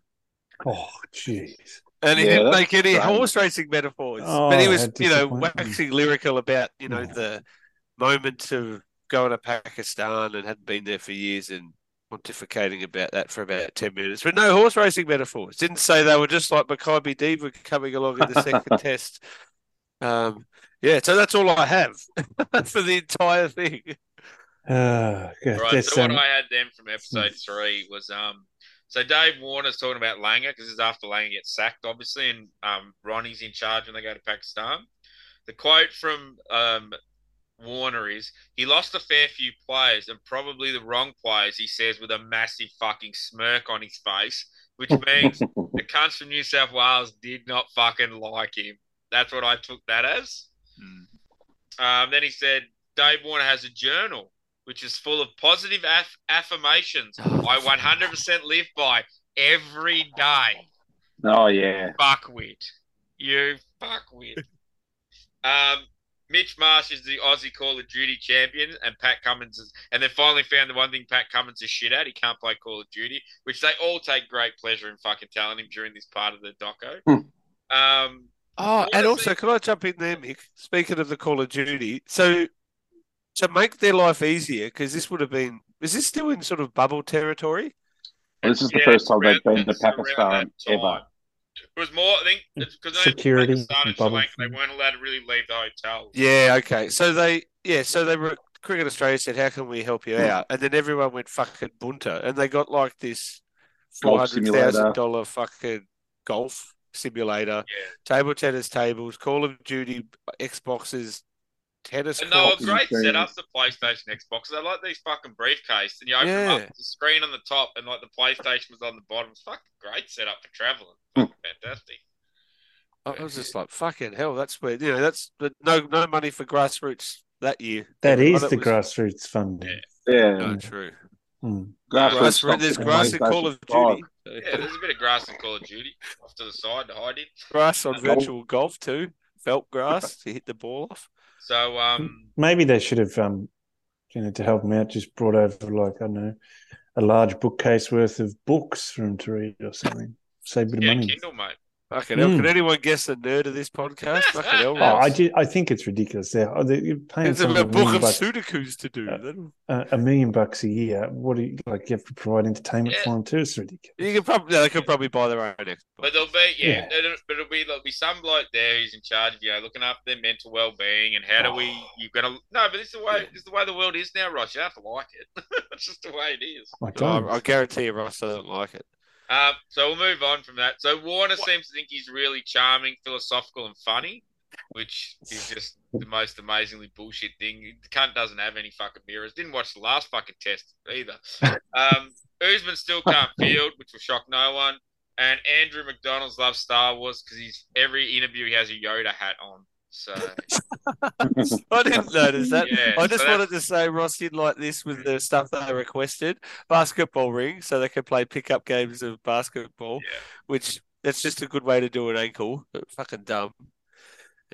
Oh, jeez. and he Yeah, didn't make any strange. horse racing metaphors. Oh, but he was, you know, disappointing. waxing lyrical about, you know, Yeah. the moment of going to Pakistan and hadn't been there for years and pontificating about that for about 10 minutes. But no horse racing metaphors. Didn't say they were just like Makybe Diva coming along in the second test. Um, yeah, so that's all I have for the entire thing. Uh, yeah, Right. there's, So what um, I had then from episode three was um. So Dave Warner's talking about Langer because this is after Langer gets sacked, obviously, and um Ronnie's in charge when they go to Pakistan. The quote from um Warner is he lost a fair few players and probably the wrong players. He says with a massive fucking smirk on his face, which means the cunts from New South Wales did not fucking like him. That's what I took that as. Um, then he said Dave Warner has a journal which is full of positive aff- affirmations I 100% live by every day. oh yeah. Fuckwit. You fuckwit. um, Mitch Marsh is the Aussie Call of Duty champion, and Pat Cummins is, and they finally found the one thing Pat Cummins is shit at. He can't play Call of Duty, which they all take great pleasure in fucking telling him during this part of the doco. um, Oh, and Honestly- also, can I jump in there, Mick? Speaking of the Call of Duty, so to make their life easier, because this would have been, is this still in sort of bubble territory? This is the yeah, first time they've been to Pakistan ever. It was more, I think, because Security Pakistan and and bubble Lanka, they weren't allowed to really leave the hotel. Yeah, okay. So they, yeah, so they were, Cricket Australia said, how can we help you hmm. out? And then everyone went fucking bunter, and they got like this four Golf hundred thousand dollar fucking golf simulator, Yeah. table tennis tables, Call of Duty Xboxes, tennis And they were great Screens. setups, the PlayStation Xboxes. I like these fucking briefcase, and you open them up, the screen on the top, and like the PlayStation was on the bottom. It's fucking great setup for traveling. Fucking fantastic. I was just like, fucking hell, that's where you know that's but no no money for grassroots that year. that is the was- grassroots funding. Yeah. Yeah. No, true. Hmm. Grassroots Grassroots, stops there's grass in Call of PlayStation Duty. Yeah, there's a bit of grass in Call of Duty off to the side to hide it. Grass on virtual golf too. Felt grass to hit the ball off. So um, Maybe they should have, um, you know, to help them out, just brought over like I don't know, a large bookcase worth of books for them to read or something. Save a bit of money. Kindle, mate. Fucking hell. Mm. Can anyone guess the nerd of this podcast? Fucking hell, Oh, I, Ross. ju- I think it's ridiculous. They're, oh, they- you're paying It's a someone a book million, of bucks, Sudokus to do. Uh, uh, a million bucks a year. What do you like? You have to provide entertainment Yeah. for them too. It's ridiculous. You can probably they could probably buy their own Xbox. But there'll be yeah, Yeah. It'll, but it'll be there'll be some bloke there who's in charge of you know looking after their mental well being and how do we Oh. you're gonna no, but this is the way this is the way the world is now, Ross. You have to like it. It's just the way it is. I don't. I, I guarantee you, Ross doesn't like it. Um, so we'll move on from that. So Warner seems to think he's really charming, philosophical, and funny, which is just the most amazingly bullshit thing. The cunt doesn't have any fucking mirrors. Didn't watch the last fucking test either. Um, Usman still can't field, which will shock no one. And Andrew McDonald's loves Star Wars because he's every interview he has a Yoda hat on. So I didn't notice that. Yeah, I just so wanted to say Ross did like this with the stuff they requested basketball ring, so they can play pickup games of basketball, Yeah. which that's just a good way to do an ankle. But fucking dumb.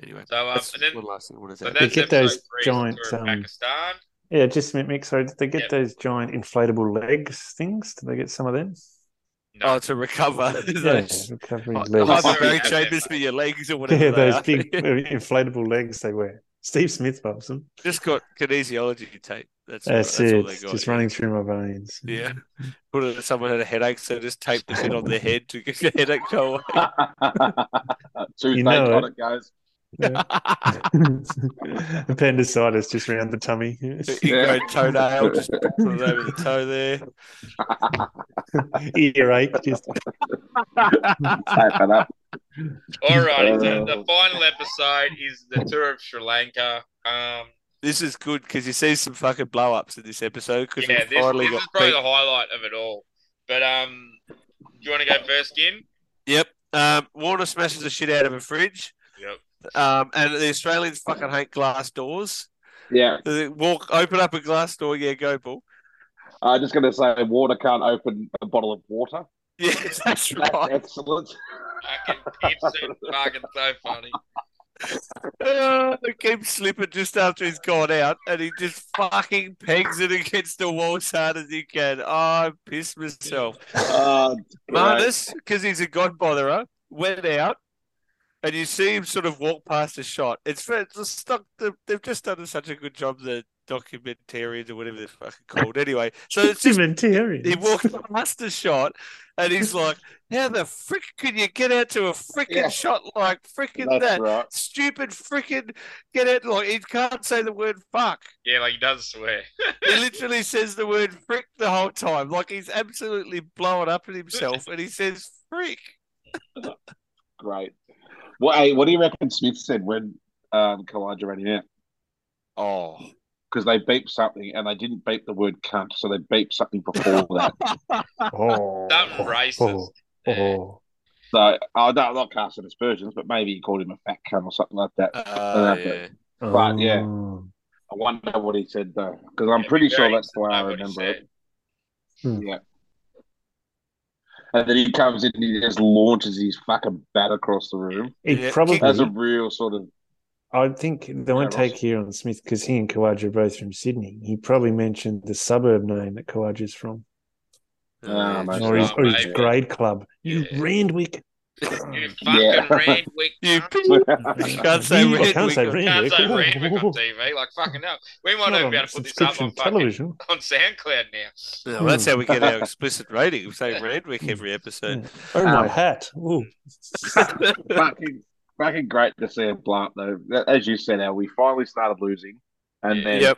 Anyway, So, um, that's and then- one last thing I wanted to so. They get those three, giant, um, Pakistan. Yeah, just a minute, sorry. Did they get Yep. those giant inflatable legs things? Did they get some of them? No. Oh, to recover Yeah, those recovery hy- legs. Hyper- hyperbaric chambers for your legs or whatever. Yeah, those big inflatable legs they wear. Steve Smith loves them. just got kinesiology tape. That's, all, That's, that's all it. they got. just yeah. running through my veins. Yeah. Put it, someone had a headache, so just taped the bit on their head to get the headache go away. Toothache You know on it. it goes. Yeah. Appendicitis just around the tummy. Ingrown toenail, just put it over the toe there. Earache. Just Tape it up. Alrighty, so Uh, the final episode is the tour of Sri Lanka. Um, This is good because you see some fucking blow ups in this episode because yeah, we this, finally this got is probably beat- the highlight of it all. But um, do you want to go first, Gin? Yep. Um, Warner smashes the shit out of a fridge. Yep. Um, and the Australians fucking hate glass doors. Yeah, They walk, open up a glass door. Yeah, go bull. I'm just going to say water can't open a bottle of water. Yeah, that's That's right. excellent. Fucking Gibson, fucking so funny. Uh, keeps slipping just after he's gone out, and he just fucking pegs it against the wall as hard as he can. Oh, I pissed myself. Uh, Marnus, because he's a god botherer, went out, and you see him sort of walk past a shot. It's, it's just stuck. They've just done such a good job. The documentarians or whatever they're fucking called. Anyway, so it's just Documentarians. he walks past the shot and he's like, How the frick can you get out to a freaking Yeah. shot like freaking That's that? right. Stupid freaking get out like he can't say the word fuck. Yeah, like he does swear. He literally says the word frick the whole time. Like he's absolutely blowing up at himself and he says frick. Great. What, hey, what do you reckon Smith said when um, Khawaja ran him out? Oh. Because they beeped something and they didn't beep the word cunt, so they beeped something before that. Oh, Something racist. Oh, oh. So oh, no, I'm not casting aspersions, but maybe he called him a fat cunt or something like that. Uh, Yeah. yeah. But, yeah. Oh. I wonder what he said though, because I'm It'd pretty sure that's the way I interesting to know what he remember it. said. And then he comes in and he just launches his fucking bat across the room. It Yeah, probably. has a real sort of I think they won't take here on Smith because he and Khawaja are both from Sydney. He probably mentioned the suburb name that Khawaja's from, ah, mate. or his, Oh, or his grade club. You Yeah. Randwick. You fucking Yeah. Randwick. You cunt. You can't say You Randwick. can't say on- Can't Randwick. say Randwick on TV. Like fucking hell. We might Not not on be able to put this up subscription on fucking television. on SoundCloud now. Yeah, well, that's how we get our explicit rating. We say Randwick every episode. Oh my Um, hat! Fucking fucking great to see a blow up though. As you said, Al, we finally started losing, and then Yep.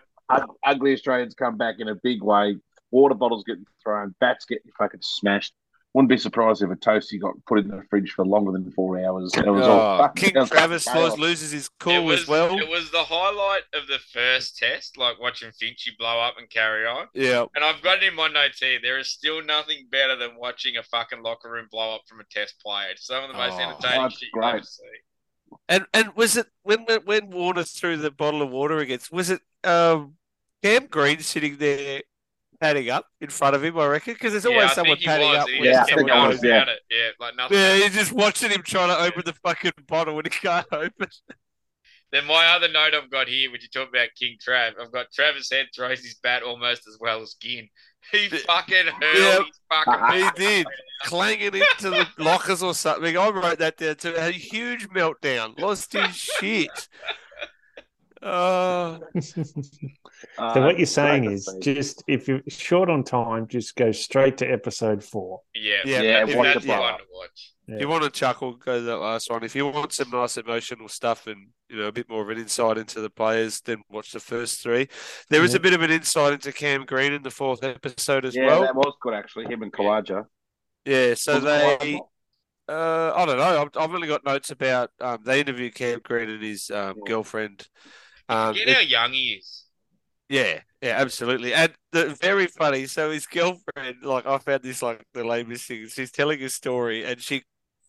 ugly Australians come back in a big way. Water bottles getting thrown, bats getting fucking smashed. Wouldn't be surprised if a toasty got put in the fridge for longer than four hours. It was Oh, fucking, King it was Travis chaos. Laws loses his cool was, as well. it was the highlight of the first test, like watching Finchy blow up and carry on. Yeah. And I've got it in my notes here. There is still nothing better than watching a fucking locker room blow up from a test play. It's some of the most Oh, entertaining shit you'll ever great. see. And and was it when when- when Warner threw the bottle of water against? Was it um, Cam Green sitting there padding up in front of him? I reckon because there's always yeah, someone he padding was. up. He Yeah, just kept someone going was, yeah. about it. Yeah, like nothing. Yeah, you're just watching him trying to open the fucking bottle and he can't open. Then my other note I've got here, when you talk about King Trav, I've got Travis Head throws his bat almost as well as Ginn. He fucking hurled Yeah. his fucking. He did. Clanging into the lockers or something. I wrote that down too. A huge meltdown. Lost his shit. Oh, Uh, So what you're saying is, see. just if you're short on time, just go straight to episode four. Yeah, Yeah, Yeah, that's, watch that's the blow one to watch. if you want to chuckle, go to that last one. If you want some nice emotional stuff and you know a bit more of an insight into the players, then watch the first three. There is a bit of an insight into Cam Green in the fourth episode as yeah, well. Yeah, that was good actually. Him and Khawaja. Yeah, so they. Uh, I don't know. I've, I've only got notes about um, they interviewed Cam Green and his um, girlfriend. Um, Get it- how young he is. Yeah, yeah, absolutely. And the very funny. So his girlfriend, like, I found this like the lamest thing. She's telling a story, and she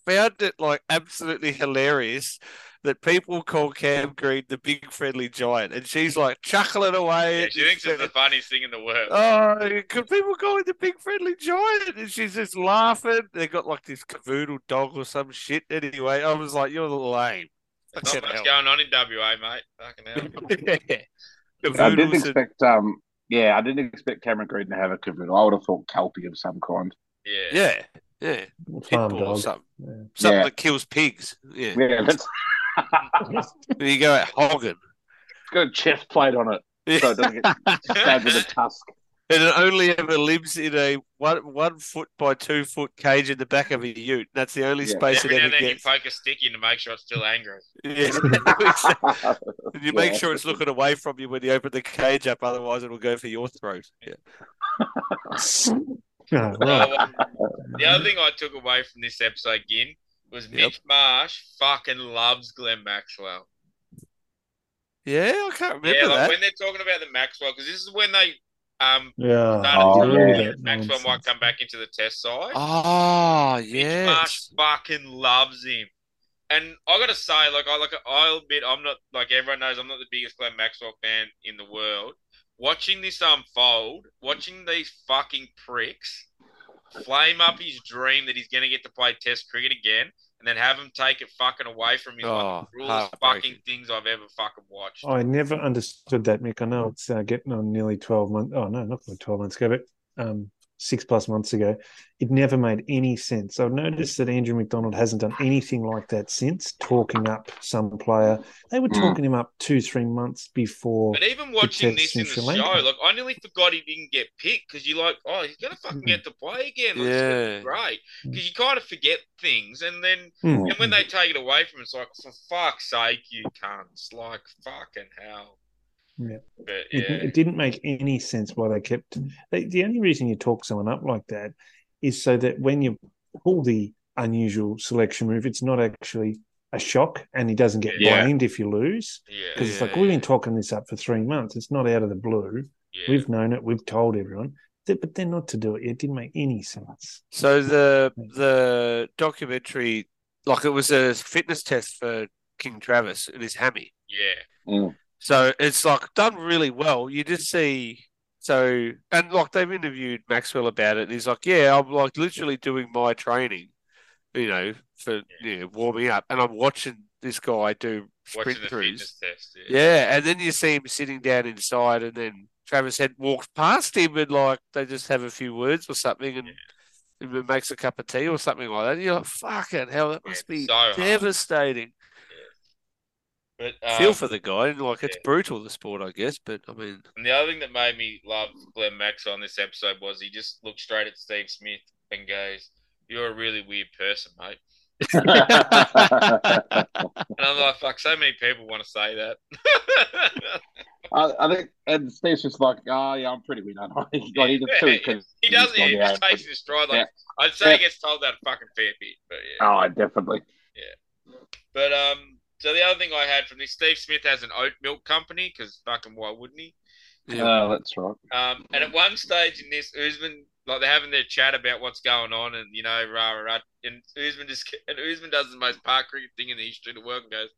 found it like absolutely hilarious that people call Cam Green the big friendly giant, and she's like chuckling away. Yeah, she thinks it's the funniest thing in the world. Oh, could people call him the big friendly giant? And she's just laughing. They got like this cavoodle dog or some shit. Anyway, I was like, "You're lame." There's Fucking not much hell. going on in WA, mate. Fucking hell. yeah. I didn't Cavoodles and- expect. Um, yeah, I didn't expect Cameron Green to have a cavoodle. I would have thought Kelpie of some kind. Yeah. Yeah, yeah. Farm Pitbull or something. Yeah. Something Yeah. that kills pigs. Yeah. Yeah, There you go, hogging. it's got a chest plate on it, so it doesn't get stabbed with a tusk. And it only ever lives in a one one foot by two foot cage in the back of a ute. That's the only Yeah. space Every it now ever and then you gets. poke a stick in to make sure it's still angry. Yeah. And you make Yeah. sure it's looking away from you when you open the cage up, otherwise it'll go for your throat. Yeah. Oh, right. Um, the other thing I took away from this episode again was Yep. Mitch Marsh fucking loves Glenn Maxwell. Yeah, I can't remember yeah, like that. when they're talking about the Maxwell, because this is when they um Yeah. Oh, yeah. yeah. Maxwell might nonsense. come back into the test side. Oh, Mitch Marsh fucking loves him. And I gotta say, like I like I'll admit I'm not like everyone knows I'm not the biggest Glenn Maxwell fan in the world. Watching this unfold, watching these fucking pricks flame up his dream that he's gonna get to play Test cricket again, and then have him take it fucking away from him. Oh, like the realest fucking things I've ever fucking watched. I never understood that, Mick. I know it's uh, getting on nearly 12 months. Oh, no, not quite 12 months ago, but um, six plus months ago. It never made any sense. I've noticed that Andrew McDonald hasn't done anything like that since talking up some player. They were Mm. talking him up two, three months before. But even watching this in in the Sri show, like I nearly forgot he didn't get picked because you're like, oh, he's gonna fucking Mhm. get to play again. Like, it's Yeah. great because you kind of forget things, and then Hmm. and when they take it away from, us, it's like for fuck's sake, you cunts! Like fucking hell. Yeah. But It, it didn't make any sense why they kept. They, the only reason you talk someone up like that is so that when you pull the unusual selection move, it's not actually a shock and he doesn't get Yeah. blamed if you lose. yeah, Because it's Yeah, like, we've been talking this up for three months. It's not out of the blue. yeah. We've known it. We've told everyone. Th- But then not to do it, it didn't make any sense. So the the documentary, like it was a fitness test for King Travis and his hammy. yeah. So it's like done really well. You just see so and like they've interviewed Maxwell about it and he's like, Yeah, I'm like literally doing my training, you know, for you know, warming up and I'm watching this guy do sprint throughs. Yeah. Yeah, and then you see him sitting down inside, and then Travis Head walks past him, and like they just have a few words or something, and, and makes a cup of tea or something like that. And you're like, "Fucking hell, that Yeah, must be so hard. Devastating." But um, Feel for the guy, like it's yeah. brutal the sport, I guess. But I mean, And the other thing that made me love Glenn Max on this episode was he just looked straight at Steve Smith and goes, "You're a really weird person, mate." And I'm like, "Fuck!" So many people want to say that. I, I think, and Steve's just like, oh yeah, I'm pretty weird. aren't I?" He's like, he's just too because he doesn't. He just takes it in stride. Like I'd say Yeah. he gets told that a fucking fair bit, but yeah. Oh, definitely. Yeah. But um, so the other thing I had from this, Steve Smith has an oat milk company because fucking why wouldn't he? yeah, Oh, that's right. Um, and at one stage in this, Usman, like they're having their chat about what's going on, and you know, rah rah rah. And Usman just and Usman does the most park cricket thing in the history of the world and goes,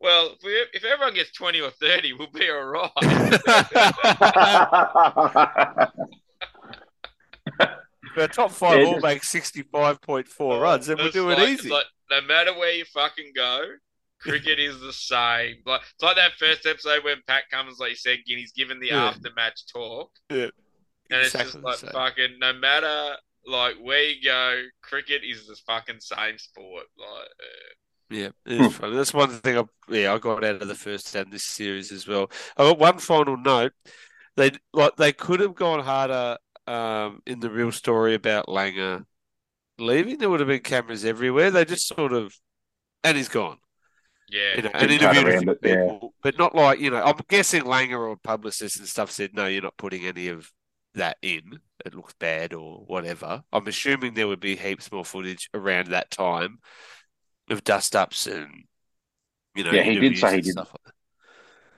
"Well, if, we, if everyone gets twenty or thirty, we'll be all right." the top five Yeah, all just- make sixty-five point four runs, and we'll do doing like- easy. it's Like, no matter where you fucking go, cricket is the same. Like it's like that first episode when Pat Cummins, like you said, Guinea's given the Yeah. after match talk. Yeah. And it's just like same. fucking no matter like where you go, cricket is the fucking same sport. Like uh, Yeah, it is. That's one thing I yeah I got out of the first and this series as well. I got one final note. They like they could have gone harder um, in the real story about Langer leaving. There would have been cameras everywhere. They just sort of and he's gone. Yeah. You know, and interviewed a few it, yeah. people, but not like you know. I'm guessing Langer or publicists and stuff said no, you're not putting any of that in. It looks bad or whatever. I'm assuming there would be heaps more footage around that time of dust ups and you know. Yeah, he did say he didn't- stuff like.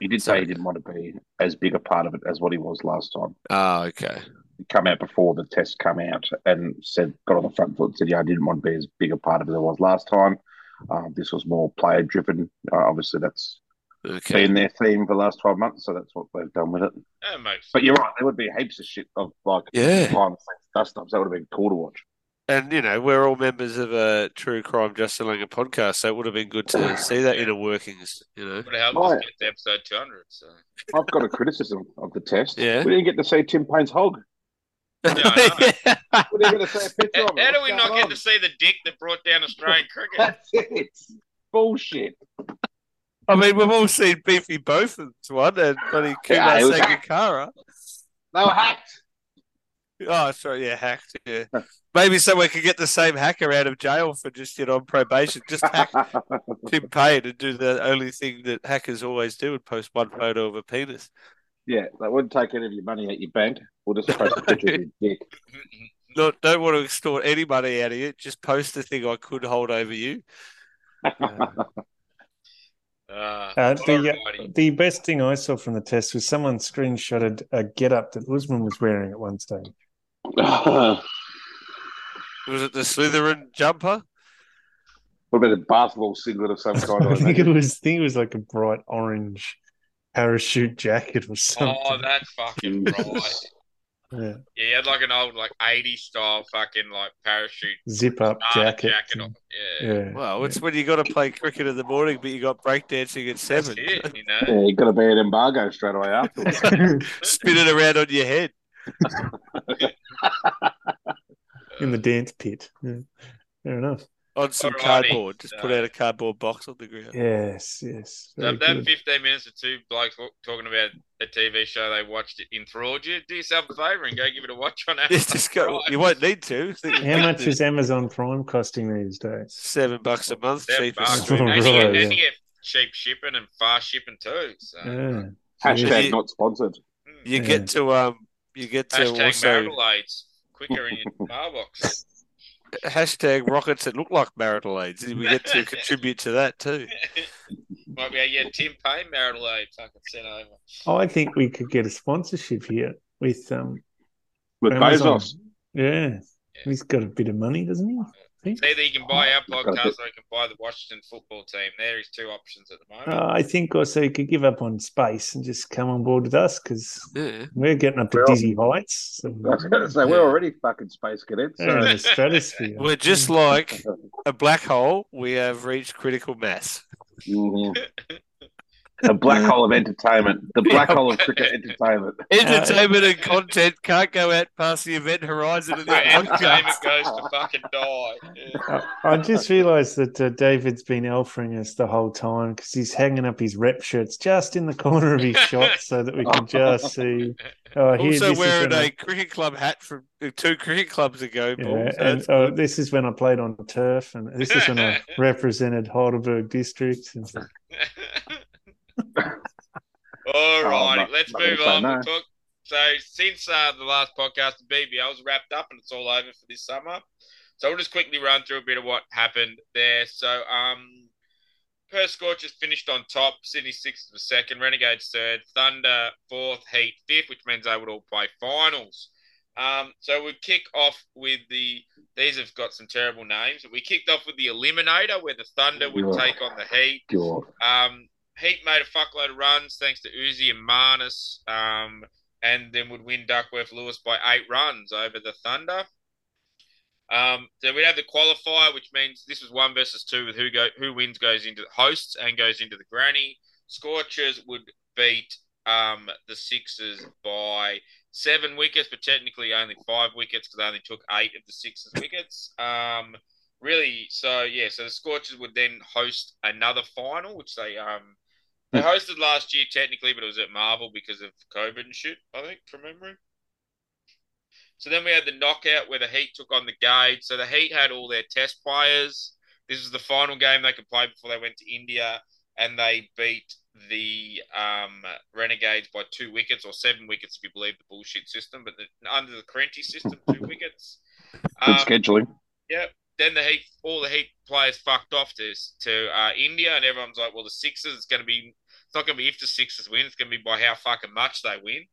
He did say he didn't want to be as big a part of it as what he was last time. Oh, okay. He come out before the test come out and said, got on the front foot and said, yeah, I didn't want to be as big a part of it as I was last time. Um, this was more player driven. Uh, obviously, that's Okay. been their theme for the last 12 months, so that's what they've done with it. That makes But you're right, there would be heaps of shit of like Yeah. behind dust ups. That would have been cool to watch. And you know, we're all members of a True Crime Just Langer podcast, so it would have been good to see that inner workings. You know. would have helped Right. us get to episode two hundred. So I've got a criticism of the test. Yeah. We didn't get to see Tim Paine's hog. I We didn't get to see a picture how, of how do we not get on? to see the dick that brought down Australian cricket? That's it. Bullshit. I mean, we've all seen Beefy Bowford's one and bloody Yeah, it Kumar was- Sangakkara. They were hacked. Oh, sorry, yeah, hacked. Yeah, maybe someone could get the same hacker out of jail for just you know on probation. Just hack Tim Paine and do the only thing that hackers always do and post one photo of a penis. Yeah, they wouldn't take any of your money at your bank. We'll just post a picture of your dick. Not don't want to extort any money out of you. Just post the thing I could hold over you. Uh, Uh, the, alrighty. the best thing I saw from the test was someone screenshotted a get up that Usman was wearing at one stage. Was it the Slytherin jumper? What about a basketball singlet of some kind? I I think it was, I think it was like a bright orange parachute jacket or oh, something. oh, that's fucking right. Yeah. Yeah, he had like an old like 80s style fucking like parachute Zip up uh, jacket. jacket on. Yeah. Yeah. Well, it's when you got to play cricket in the morning, but you got breakdancing at That's seven. it, you know. Yeah, you got to be an embargo straight away afterwards. Spin it around on your head. in the dance pit. Yeah. Fair enough. On some Alrighty. cardboard. Just put Uh, out a cardboard box on the ground. Yes, yes. So that good. 15 minutes of two blokes talking about a TV show they watched it enthralled you, do yourself a favour and go give it a watch on Amazon. It's just go, Prime. you won't need to. How much is Amazon Prime costing these days? seven bucks a month? Seven cheapest bucks. streaming And you, Right, get, service. you get cheap shipping and fast shipping too. So. Yeah. Hashtag you- not sponsored. You Yeah. get to um, you get to Hashtag also marital aids quicker in your mailbox. Hashtag rockets that look like marital aids. We get to contribute to that too. Might be a yeah, Tim Paine marital aid fucking sent over. I think we could get a sponsorship here with um With Amazon. Bezos. Yeah. He's got a bit of money, doesn't he? I think. It's either you can buy our podcast or you can buy the Washington football team. There is two options at the moment. Uh, I think also you could give up on space and just come on board with us because Yeah. we're getting up to Well- dizzy heights. So I was going to say, we're already fucking space cadets. we're So. the stratosphere. We're just like a black hole. We have reached critical mass. Mhm. The black hole of entertainment. The black hole of cricket entertainment. Entertainment and content can't go out past the event horizon of this Where entertainment goes to fucking die. Yeah. I I just realised that uh, David's been alphering us the whole time because he's hanging up his rep shirts just in the corner of his shot so that we can just see. Oh, here, Also this is wearing when I- a cricket club hat from uh, two cricket clubs ago, Paul. Yeah, so and oh, this is when I played on turf, and this is when I represented Heidelberg district. And All Oh, righty, not- let's move on. no. We'll talk. So since uh, the last podcast, the BBL's wrapped up and it's all over for this summer. So we'll just quickly run through a bit of what happened there. So um, Perth Scorchers finished on top. Sydney Sixers was second. Renegades third. Thunder fourth. Heat fifth, which means they would all play finals. Um, so we kick off with the. These have got some terrible names. We kicked off with the Eliminator, where the Thunder would take on the Heat. Um, Heat made a fuckload of runs thanks to Uzi and Marnus, um, and then would win Duckworth Lewis by eight runs over the Thunder. Um, then we'd have the qualifier, which means this was one versus two, with who go who wins goes into the hosts and goes into the granny. Scorchers would beat um, the Sixers by seven wickets, but technically only five wickets because they only took eight of the Sixers wickets. Um, really, so yeah, so the Scorchers would then host another final, which they um they hosted last year technically, but it was at Marvel because of COVID and shit. I think from memory. So then we had the knockout where the Heat took on the Gauge. So the Heat had all their test players. This was the final game they could play before they went to India, and they beat the um, Renegades by two wickets or seven wickets if you believe the bullshit system. But the, under the Correnti system, two wickets. Good Um, scheduling. Yep. Then the Heat, all the Heat players fucked off to to uh, India, and everyone's like, "Well, the Sixers, it's going to be, it's not going to be if the Sixers win, it's going to be by how fucking much they win,"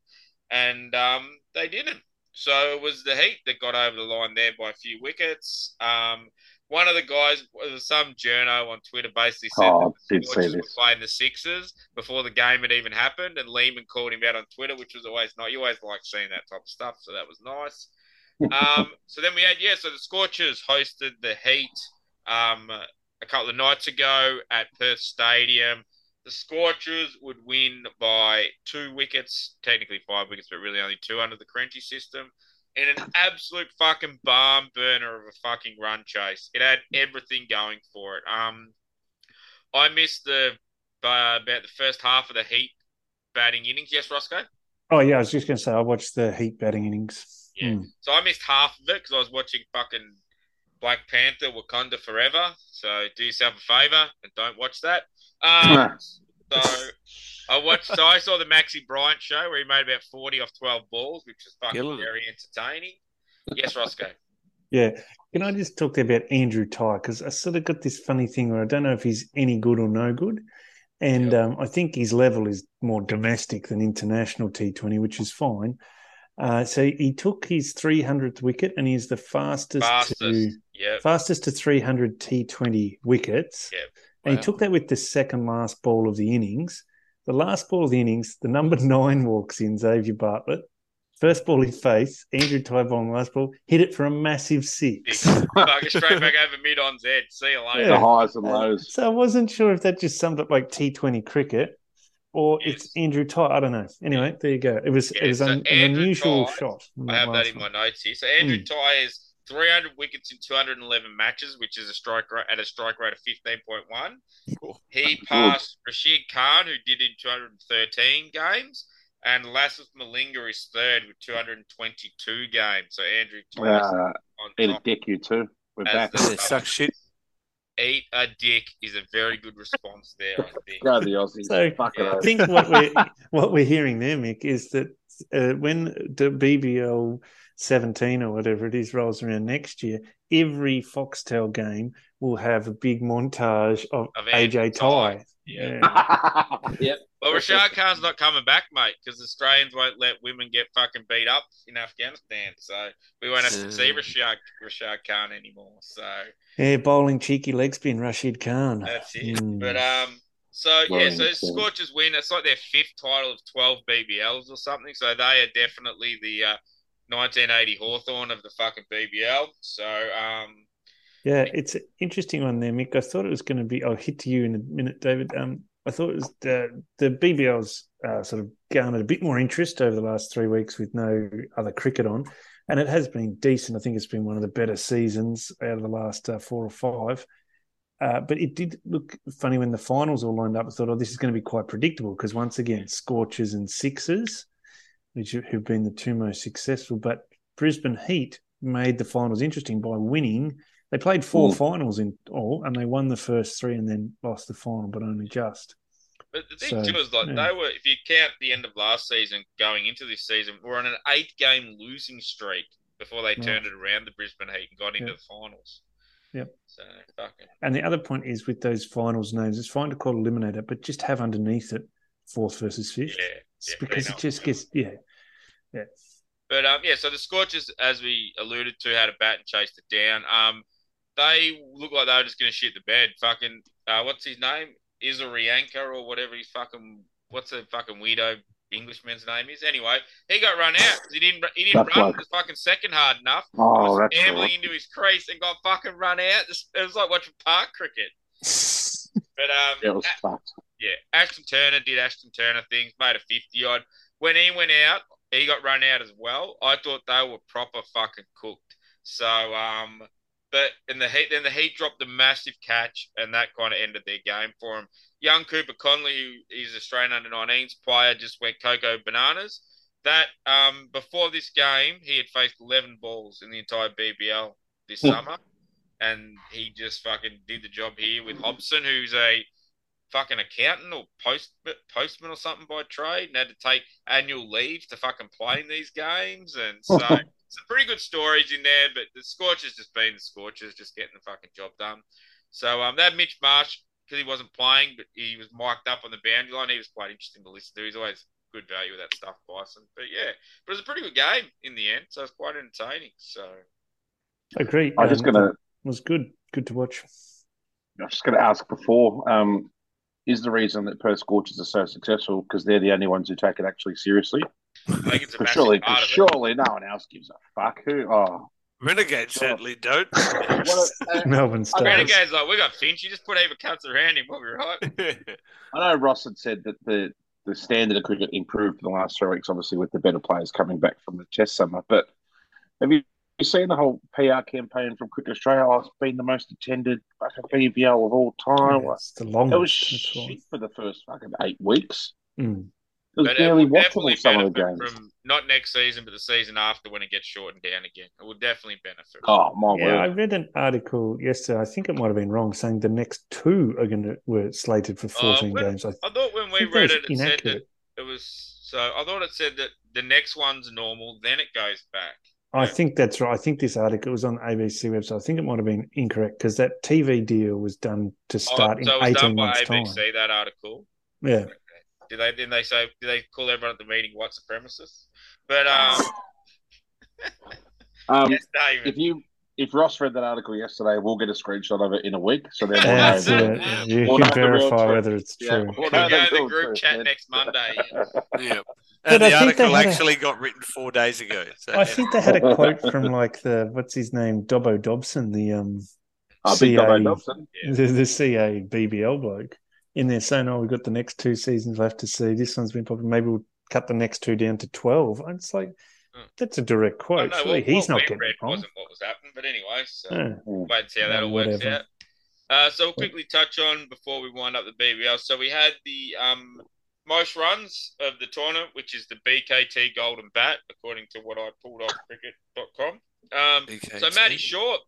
and um, they didn't. So it was the Heat that got over the line there by a few wickets. Um, one of the guys, some journo on Twitter, basically said Oh, that the Scorchers were playing the Sixers before the game had even happened, and Lehmann called him out on Twitter, which was always nice. You always like seeing that type of stuff, so that was nice um, so then we had yeah, so the Scorchers hosted the Heat um, a couple of nights ago at Perth Stadium. The Scorchers would win by two wickets, technically five wickets, but really only two under the Crenty system. In an absolute fucking barn burner of a fucking run chase. It had everything going for it. Um, I missed the uh, about the first half of the Heat batting innings. Yes, Roscoe. oh yeah, I was just going to say I watched the Heat batting innings. Yeah. Hmm. So I missed half of it because I was watching fucking Black Panther Wakanda Forever. So do yourself a favor and don't watch that. Um, so I watched. So I saw the Maxi Bryant show where he made about forty off twelve balls, which was fucking very entertaining. Yes, Roscoe. Yeah. Can I just talk about Andrew Tye? Because I sort of got this funny thing where I don't know if he's any good or no good. And um, I think his level is more domestic than international T20, which is fine. Uh, so he took his 300th wicket and he's the fastest, to Fastest. Fastest to 300 T20 wickets. Yep. And he took that with the second last ball of the innings. The last ball of the innings, the number nine walks in, Xavier Bartlett. First ball he faced, Andrew Tybong last ball, hit it for a massive six. Fucking straight back over mid on Z. See you later. The Yeah. highs and Uh, lows. So I wasn't sure if that just summed up like T20 cricket or Yes. it's Andrew Tye. I don't know. Anyway, there you go. It was Yeah, it was so an, an unusual Ty- shot. I have that in my notes here. So Andrew Hmm. Tye is 300 wickets in 211 matches, which is a strike rate at a strike rate of 15.1. He passed Rashid Khan, who did in 213 games, and Lasith Malinga is third with 222 games. So Andrew Thomas Uh, on eat a top. dick, you too. We're back. the- Yeah, suck shit. Eat a dick is a very good response there, I think. Go the Aussies. So, Fuck yeah. I think what we're what we're hearing there, Mick, is that uh, when the BBL seventeen or whatever it is rolls around next year, every Foxtel game will have a big montage of, Of AJ Andrew Tye. Tye. Yeah. yep. Well, Rashid Khan's not coming back, mate, because Australians won't let women get fucking beat up in Afghanistan. So we won't have to see Yeah. Rashid, Rashid Khan anymore. So Yeah, bowling cheeky leg spin, Rashid Khan. that's it. Mm. But um, so yeah, so that's cool. Scorchers win. It's like their fifth title of twelve BBLs or something. So they are definitely the uh, 1980 Hawthorn of the fucking BBL. So um, Yeah, it's an interesting one there, Mick. I thought it was going to be. I'll hit to you in a minute, David. Um, I thought it was the the BBL's uh, sort of garnered a bit more interest over the last three weeks with no other cricket on, and it has been decent. I think it's been one of the better seasons out of the last uh, four or five. Uh, but it did look funny when the finals all lined up. I thought, oh, this is going to be quite predictable because once again, scorches and sixes, which have been the two most successful, but Brisbane Heat made the finals interesting by winning they played four Mm. finals in all, and they won the first three, and then lost the final, but only just. But the thing So, too is like yeah. they were, if you count the end of last season going into this season, we're on an eight-game losing streak before they turned it around. The Brisbane Heat and got into the finals. Yep. So fucking And the other point is with those finals names, it's fine to call eliminator, but just have underneath it fourth versus yeah. fifth, yeah, because it just gets yeah, yeah. But um, yeah. So the Scorchers, as we alluded to, had a bat and chased it down. Um, they look like they were just going to shit the bed. Fucking uh, what's his name? Izurianka or whatever he's fucking. What's the fucking weirdo Englishman's name is? Anyway, he got run out he didn't. He didn't run bloke. the fucking second hard enough. Oh, was that's ambling into his crease and got fucking run out. It was like watching park cricket. But um, It was fucked. yeah, Ashton Turner did Ashton Turner things, made a 50 odd. When he went out, he got run out as well. I thought they were proper fucking cooked. So, um, but in the heat, then the Heat dropped a massive catch, and that kind of ended their game for him. Young Cooper Connolly, who is Australian under 19s player, just went cocoa bananas. That um, before this game, he had faced 11 balls in the entire BBL this Hmm. summer, and he just fucking did the job here with Hobson, who's a fucking accountant or post postman or something by trade, and had to take annual leave to fucking play in these games, and so some pretty good stories in there. But the Scorchers just being the Scorchers, just getting the fucking job done. So um, that Mitch Marsh because he wasn't playing, but he was mic'd up on the boundary line. He was quite interesting to listen to. He's always good value with that stuff, Bison. But yeah, but it was a pretty good game in the end, so it's quite entertaining. So Agree. I'm just Um, gonna. it was good, good to watch. I'm just gonna ask before. Um, is the reason that Perth Scorchers are so successful because they're the only ones who take it actually seriously? I think it's a Because massive surely, part of it. surely, no one else gives a fuck. Who? Oh, Renegade certainly don't. what a, Melbourne Stars. Renegades like we got Finch. You just put even cunts around him. We'll be right. I know Ross had said that the the standard of cricket improved in the last three weeks, obviously with the better players coming back from the Test summer. But have you, you seen the whole PR campaign from Cricket Australia? Oh, it's been the most attended fucking BBL of all time. Yeah, it's the longest. It was shit for the first fucking eight weeks. Mm. It was But it barely watchable definitely some of the benefit games. from not next season, but the season after when it gets shortened down again. It will definitely benefit. Oh my Yeah, I read an article yesterday. I think it might have been wrong, saying the next two are going to were slated for oh, fourteen when- games. I, I thought when we read that's it, it said that it was so. I thought it said that the next one's normal, then it goes back. I think that's right. I think this article was on the ABC website. I think it might have been incorrect because that TV deal was done to oh, start oh, so it in was done eighteen by months' ABC. time. That article. Yeah, Did they? Then they say? Did they call everyone at the meeting white supremacists? But um, Um, yes, David. if you if Ross read that article yesterday, we'll get a screenshot of it in a week. So then we'll that's it. Yeah. You We'll can know the real verify whether it's Yeah, true. we'll It'll know go in the group chat man. next Monday. yeah. But the I think article they had a- actually got written four days ago. So, I think they had a quote from like the what's his name, Dobbo Dobson, the um Oh, big CA, Dobbo Dobson. The, the CA BBL bloke in there saying, "Oh, we've got the next two seasons left to see. This one's been popular. Maybe we'll cut the next two down to 12. And it's like That's a direct quote. know Surely what, he's not we getting read it wrong. wasn't what was happening, but anyway, so Yeah. wait and see how that all works whatever. out. Uh, so we'll quickly touch on before we wind up the BBL. So we had the um, most runs of the tournament, which is the BKT Golden Bat, according to what I pulled off cricket.com. Um, so Matty Short,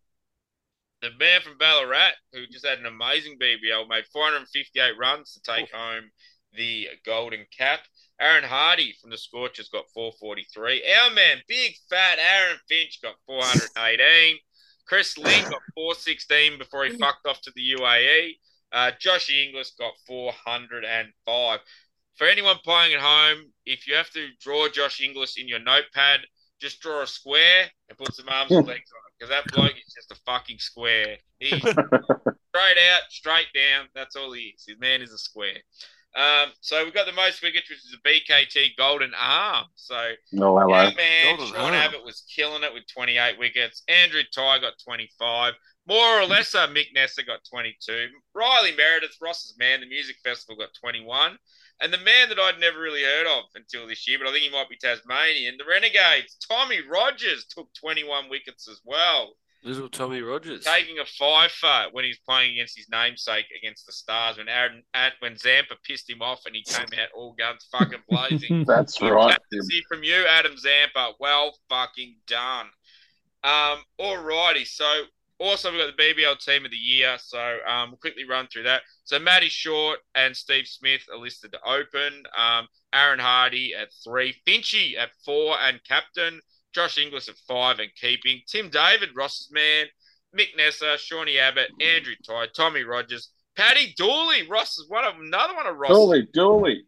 the man from Ballarat, who just had an amazing BBL, made 458 runs to take home the golden cap. Aaron Hardy from the Scorchers got 443. Our man, big fat Aaron Finch got 418. Chris Lynn got 416 before he fucked off to the UAE. Uh, Josh Inglis got 405. For anyone playing at home, if you have to draw Josh Inglis in your notepad, just draw a square and put some arms and legs on it because that bloke is just a fucking square. He's straight out, straight down. That's all he is. His man is a square. Um, so we've got the most wickets, which is a BKT Golden Arm. So No, hello. our man Golden Sean arm. Abbott was killing it with 28 wickets. Andrew Tye got 25. More or less, uh, Mick Neser got 22. Riley Meredith, Ross's man, the music festival got 21. And the man that I'd never really heard of until this year, but I think he might be Tasmanian, the Renegades, Tommy Rogers took 21 wickets as well, Little Tommy Rogers. taking a fifer when he's playing against his namesake against the Stars when Aaron, at, when Zampa pissed him off and he came out all guns fucking blazing. That's Good right. See from you, Adam Zampa. Well fucking done. Um, alrighty. So also we've got the BBL team of the year. So um, we'll quickly run through that. So Matty Short and Steve Smith are listed to open. Um, Aaron Hardy at three, Finchy at four and captain. Josh Inglis at five and keeping. Tim David, Ross's man. Mick Neser, Shawnee Abbott, Andrew Tye, Tommy Rogers, Paddy Dooley, Ross is one of another one of Ross. Dooley, Dooley.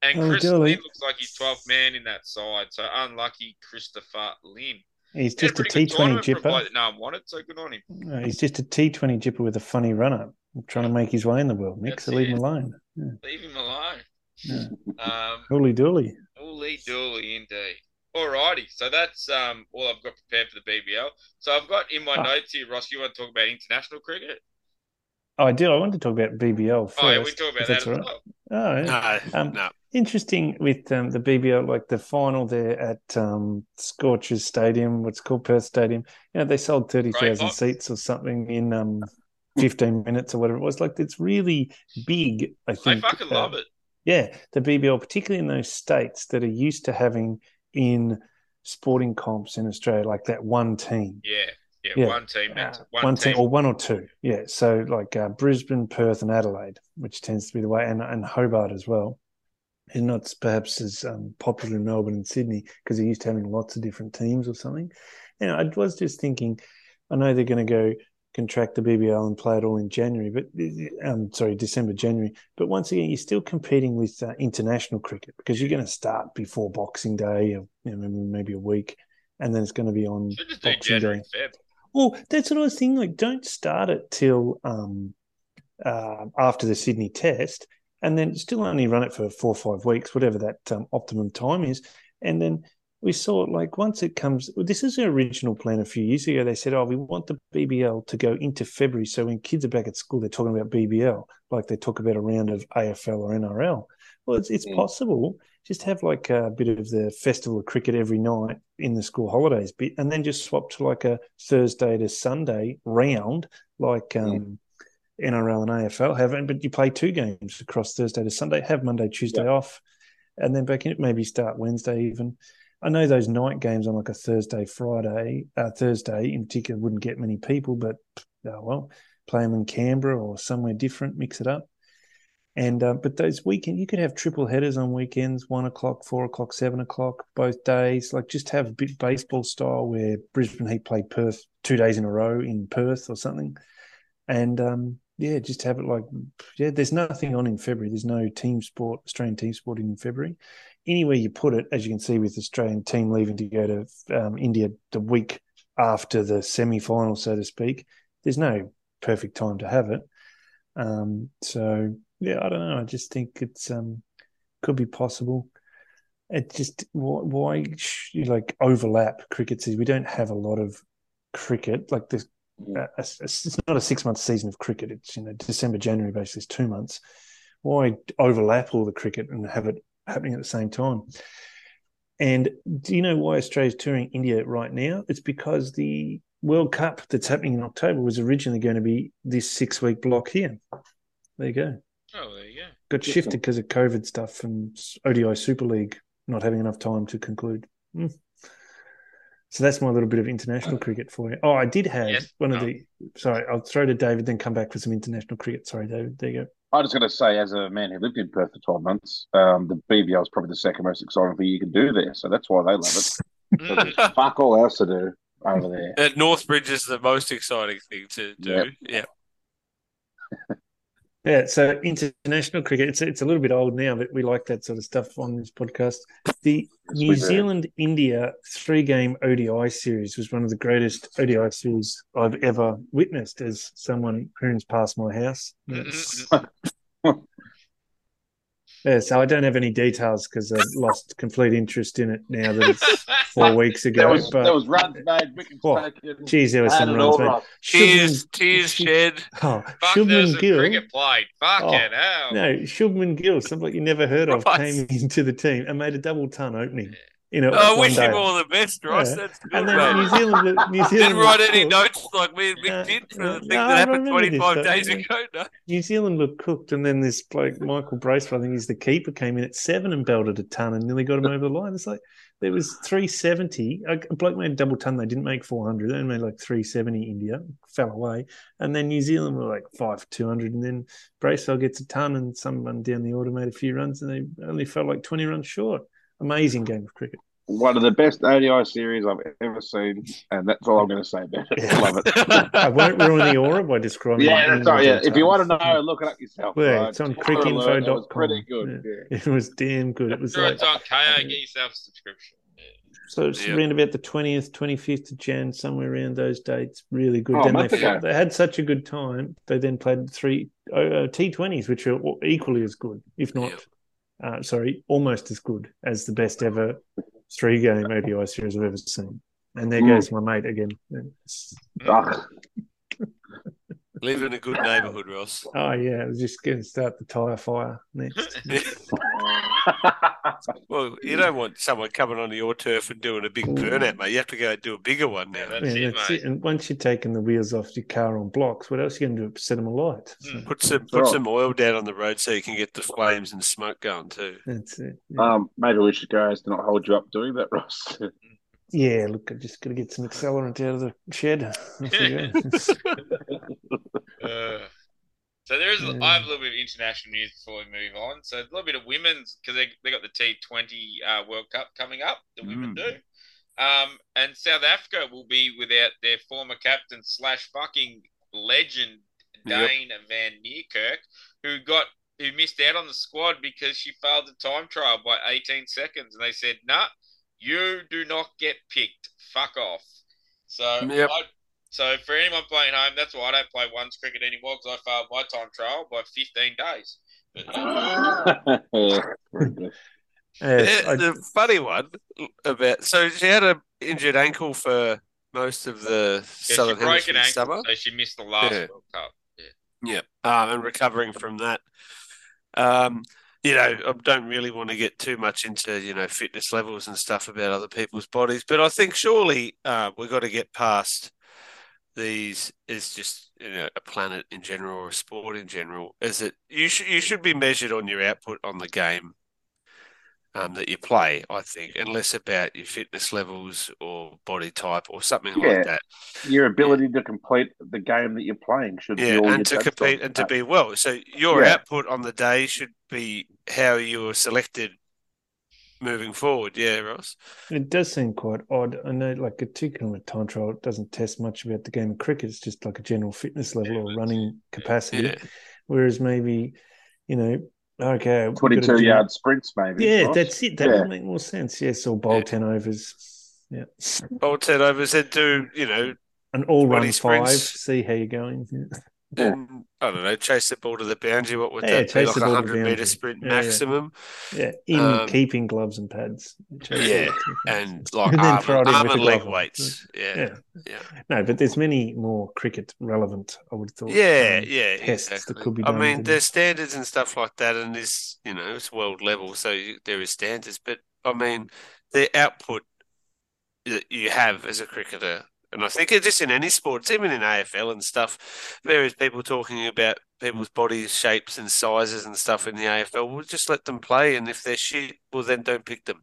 And Oh, Chris Dooley. Lynn looks like he's 12th man in that side. So unlucky Christopher Lynn. He's He just a pretty good T20 tournament for a jipper. bloke that no one wanted, so good on him. No, he's just a T20 jipper with a funny run up, trying to make his way in the world, Nick. So leave him alone. Leave him alone. Yeah. Um, Holy dooly. Holy dooly indeed. Alrighty, so that's um all I've got prepared for the BBL. So I've got in my Ah. notes here, Ross. You want to talk about international cricket? Oh, I did. I wanted to talk about BBL first. oh, yeah, we can talk about that as all right. well. Oh, yeah. No, Um, no. Interesting with um, the BBL, like the final there at um, Scorchers Stadium, what's called Perth Stadium. You know, they sold 30,000 Box. seats or something in um, 15 minutes or whatever it was. Like, it's really big, I think I fucking uh, love it. Yeah, the BBL, particularly in those states that are used to having in sporting comps in Australia, like that one team. Yeah, yeah, Yeah. one team, Uh, one, one team. team or one or two. Yeah. So like uh, Brisbane, Perth, and Adelaide, which tends to be the way, and, and Hobart as well. Is not perhaps as um, popular in Melbourne and Sydney because they're used to having lots of different teams or something. You know, I was just thinking, I know they're going to go contract the BBL and play it all in January, but um, sorry, December, January. But once again, you're still competing with uh, international cricket because you're going to start before Boxing Day, or you know, maybe, maybe a week, and then it's going to be on Boxing January, Day. Feb. Well, that's what I was thinking. Like, don't start it till um, uh, after the Sydney Test, and then still only run it for four or five weeks, whatever that um, optimum time is. And then we saw it like once it comes. This is the original plan a few years ago. They said, "Oh, we want the BBL to go into February, so when kids are back at school, they're talking about BBL like they talk about a round of AFL or NRL." Well, it's it's Mm. possible. Just have like a bit of the festival of cricket every night in the school holidays bit, and then just swap to like a Thursday to Sunday round, like um, NRL and AFL haven't, But you play two games across Thursday to Sunday. Have Monday, Tuesday off, and then back in it. Maybe start Wednesday even. I know those night games on like a Thursday, Friday, uh, Thursday in particular wouldn't get many people, but oh well, play them in Canberra or somewhere different, mix it up. And uh, but those weekend you could have triple headers on weekends, one o'clock, four o'clock, seven o'clock, both days. Like just have a bit baseball style where Brisbane Heat play Perth two days in a row in Perth or something, and um, yeah, just have it like yeah. There's nothing on in February. There's no team sport, Australian team sport in February. Anywhere you put it, as you can see with the Australian team leaving to go to um, India the week after the semi final, so to speak, there's no perfect time to have it. Um, so yeah, I don't know. I just think it's um could be possible. It just why, why like overlap cricket season? We don't have a lot of cricket like this. Uh, it's it's not a six month season of cricket. It's you know December, January, basically, it's two months. Why overlap all the cricket and have it happening at the same time? And do you know why Australia's touring India right now? It's because the World Cup that's happening in October was originally going to be this six week block here. There you go. Oh, there you go. Got shifted because of COVID stuff and ODI Super League not having enough time to conclude. Mm. So that's my little bit of international cricket for you. Oh, I did have Yes. one of Oh. the. Sorry, I'll throw to David, then come back for some international cricket. Sorry, David. There you go. I was going to say, as a man who lived in Perth for 12 months, um, the BBL is probably the second most exciting thing you can do there. So that's why they love it. Mm. Fuck all else to do over there. At Northbridge is the most exciting thing to do. Yep. Yeah. Yeah, so international cricket, it's it's a little bit old now, but we like that sort of stuff on this podcast. The New. Zealand India three game ODI series was one of the greatest ODI series I've ever witnessed as someone who's passed my house. Mm-hmm. That's- yeah, so I don't have any details because I've lost complete interest in it now that it's four weeks ago. There was, but there was runs made, wickets Oh, taken. geez, there was some it runs, all mate. right. Tears, Shubman- tears shed. Oh, Fuck, Shubman Gill. cricket played. Fucking Oh, hell. No, Shubman Gill, something you never heard of, Right. came into the team and made a double ton opening. You know, Oh, I wish day. him all the best, Ross. Yeah. That's good, And then mate. New Zealand, New Zealand Didn't write any cooked. notes like me and Mick No, did for no, the thing no, that happened remember this, 25 days ago. No. New Zealand looked cooked, and then this bloke Michael Bracewell, I think he's the keeper, came in at seven and belted a ton and nearly got him over the line. It's like there was three seventy. A bloke made a double ton. They didn't make four hundred. They made like three seventy. India fell away, and then New Zealand were like five two hundred, and then Bracewell gets a ton, and someone down the order made a few runs, and they only felt like twenty runs short. Amazing game of cricket. One of the best ODI series I've ever seen, and that's all I'm going to say about it. Yeah. Love it. I won't ruin the aura by describing. it yeah, that's right. Yeah, if you want to know, look it up yourself. Yeah, right? it's on Spoiler alert, It was cricinfo.com. pretty good. Yeah. It was damn good. It was Sure, like it's on Kayo. Get yourself a subscription. So it's Yeah. around about the twentieth, twenty fifth of Jan, somewhere around those dates. Really good. Oh, a then they, month ago. they had such a good time. They then played three uh, T twenties, which are equally as good, if not, uh, sorry, almost as good as the best ever three game ODI series I've ever seen. And there Mm. goes my mate again. It's- Ugh. Live in a good neighbourhood, Ross. Oh yeah, I was just going to start the tire fire next. Well, you don't want someone coming onto your turf and doing a big burnout, mate. You have to go and do a bigger one now. That's yeah, it, that's mate. it. And once you've taken the wheels off your car on blocks, what else are you going to do? Set them alight. So Mm. Put some put Right. some oil down on the road so you can get the flames and smoke going too. that's it. Yeah. um, maybe we should go as to not hold you up doing that, Ross. Yeah, look, I just got to get some accelerant out of the shed. Off you go. Uh, so there is. Yeah. I have a little bit of international news before we move on. So a little bit of women's because they they got the T Twenty uh, World Cup coming up. The women Mm. do. Um, and South Africa will be without their former captain slash fucking legend Yep. Dane Van Niekerk, who got who missed out on the squad because she failed the time trial by 18 seconds, and they said, "Nah, you do not get picked. Fuck off." So Yep. I, so for anyone playing home, that's why I don't play ones cricket anymore because I failed my time trial by 15 days. But, uh, yeah, very. Yes, Yeah, I- the funny one about so she had an injured ankle for most of the yeah, she southern broke an hemisphere ankle, summer. so she missed the last Yeah. World Cup. Yeah, um, and recovering from that. Um, you know, I don't really want to get too much into you know fitness levels and stuff about other people's bodies, but I think surely uh, we've got to get past these. Is just you know a planet in general or a sport in general. Is it you should you should be measured on your output on the game. Um, that you play, I think, and less about your fitness levels or body type or something Yeah. like that. Your ability to complete the game that you're playing should Yeah, be all and to compete and to be well. So your Yeah. output on the day should be how you're selected moving forward. Yeah, Ross. it does seem quite odd. I know, like a two kilometre time trial doesn't test much about the game of cricket. It's just like a general fitness level Yeah, or running capacity. Yeah, Whereas maybe, you know, okay, 22 yard sprints, maybe. Yeah, Ross. that's it. That Yeah. would make more sense. Yes, or bowl Yeah. ten overs. Yeah, bowl ten overs and do you know an all run five. sprints. See how you're going. Yeah. Yeah. and, I don't know chase the ball to the boundary. What would Yeah, that be? Like a hundred meter sprint Yeah, maximum, Yeah, in Um, keeping gloves and pads. Yeah, and like And then arm, in arm and leg weights. Yeah, Yeah. yeah, No, but there's many more cricket relevant. I would have thought. yeah, um, yeah. tests that could be I mean, there's standards and stuff like that, and this, you know, it's world level, so you, there is standards. But I mean, the output that you have as a cricketer. And I think it's just in any sports, even in AFL and stuff, there is people talking about people's bodies, shapes, and sizes and stuff in the AFL. We'll just let them play, and if they're shit, well, then don't pick them.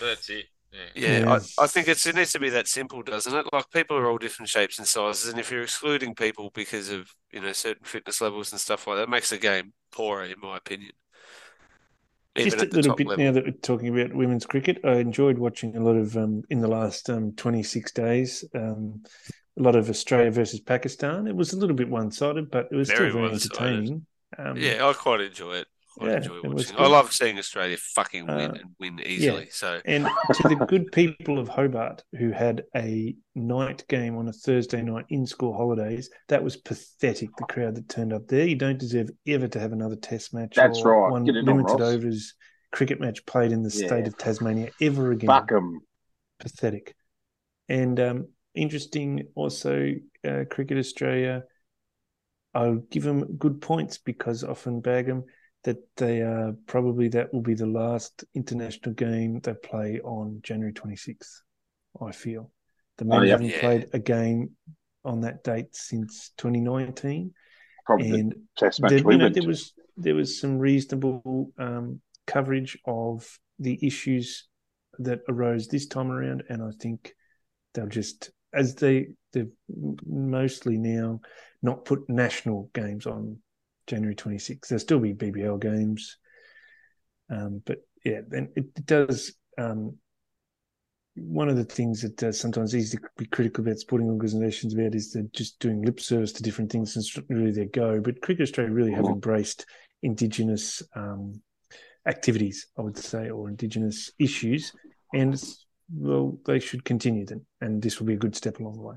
That's it. Yeah. Yeah, Yeah. I, I think it's, it needs to be that simple, doesn't it? Like people are all different shapes and sizes, and if you're excluding people because of you know certain fitness levels and stuff like that, it makes the game poorer, in my opinion. Just a little bit level. now that we're talking about women's cricket, I enjoyed watching a lot of um, in the last um, 26 days. Um, a lot of Australia versus Pakistan. It was a little bit one-sided, but it was Very still very entertaining. Um, Yeah, I quite enjoy it. Quite Yeah, enjoy it watching. I love seeing Australia fucking win Uh, and win easily. So And to the good people of Hobart who had a night game on a Thursday night in school holidays, that was pathetic. The crowd that turned up there. You don't deserve ever to have another test match. That's or right. One Get it on, limited overs cricket match played in the state of Tasmania ever again. Fuck them. pathetic. And um, interesting also, uh, Cricket Australia, I'll give them good points because often bag them that they are probably that will be the last international game they play on January 26th. I feel the men Oh, yeah. haven't Yeah. played a game on that date since 2019, Probably the and test match there, we you know, there was there was some reasonable um, coverage of the issues that arose this time around, and I think they'll just as they they've mostly now not put national games on January 26th. There'll still be BBL games, um, but yeah, then it, it does. Um, one of the things that uh, sometimes easy to be critical about sporting organisations about is they're just doing lip service to different things and it's really their go. But Cricket Australia really have Mhm. embraced Indigenous um, activities, I would say, or Indigenous issues, and it's, well, they should continue then, and this will be a good step along the way.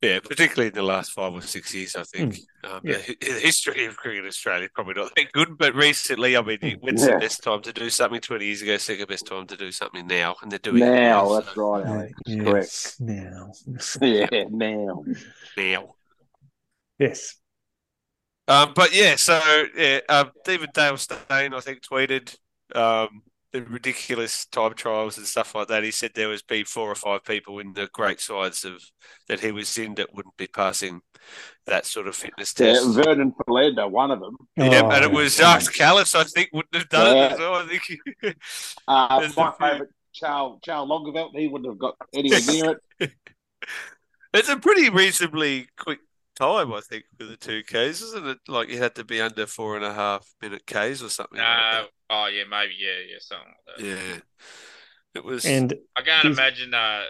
Yeah, particularly in the last five or six years, I think um, Yeah. the, the history of cricket in Australia is probably not that good. But recently, I mean, when's Yeah. the best time to do something? Twenty years ago, second best time to do something now, and they're doing it Now, now. that's so- right, Alex. Yeah, Correct. Now, Yeah, now. now. yes, Um, but yeah, so yeah, um, David Dale Steyn, I think, tweeted um, the ridiculous time trials and stuff like that. He said there was be four or five people in the great sides of that he was in that wouldn't be passing that sort of fitness Yeah, test. Vernon Philander, one of them. Yeah, Oh, and it was yeah. Jacques Kallis, I think, wouldn't have done Yeah. it as well. I think. Uh, my favourite, Charles, Charles Langeveldt, he wouldn't have got anywhere near it. it's a pretty reasonably quick time, I think, for the two Ks, isn't it? Like you had to be under four and a half minute Ks or something. like No. Oh yeah, maybe yeah, yeah, something like that. that. Yeah, it was. and I can't He's- imagine uh,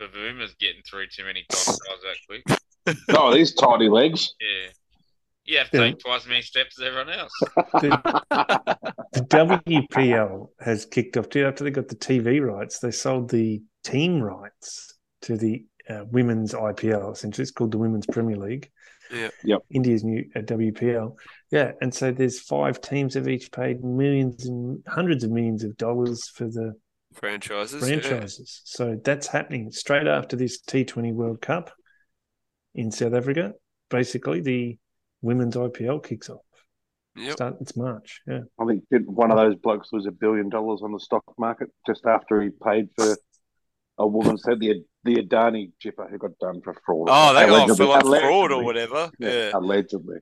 Bavuma's getting through too many time trials that quick. Oh, these tiny legs. Yeah. You have to Yeah. take twice as many steps as everyone else. the, the WPL has kicked off too after they got the TV rights. They sold the team rights to the uh, women's IPL. Essentially, it's called the Women's Premier League. Yeah. Yep. India's new uh, WPL. Yeah, and so there's five teams have each paid millions and hundreds of millions of dollars for the franchises. yeah. franchises. So that's happening straight after this T20 World Cup in South Africa. Basically, the women's IPL kicks off. Yep. Start, it's March. Yeah. I think one of those blokes was a billion dollars on the stock market just after he paid for a woman said the the Adani chipper who got done for fraud. Oh, they got Allegedly- for like fraud or whatever. Yeah, Yeah. allegedly.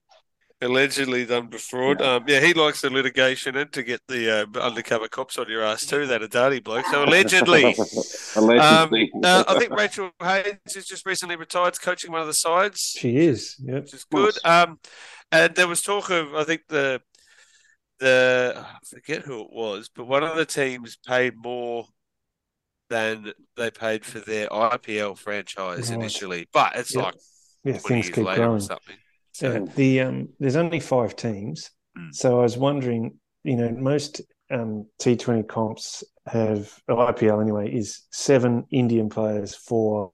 Allegedly done for fraud. Yeah. Um, yeah, he likes the litigation and to get the uh, undercover cops on your ass too, that Adani bloke. So allegedly. Um, allegedly. uh, I think Rachael Haynes has just recently retired coaching one of the sides. She is. Yep. which is good. Um, and there was talk of I think the the I forget who it was, but one of the teams paid more than they paid for their IPL franchise Right. initially, but it's Yep. like Yeah, things keep growing. something. So Yeah, the um, there's only five teams, Mm. so I was wondering, you know, most um, T20 comps have IPL anyway is seven Indian players, four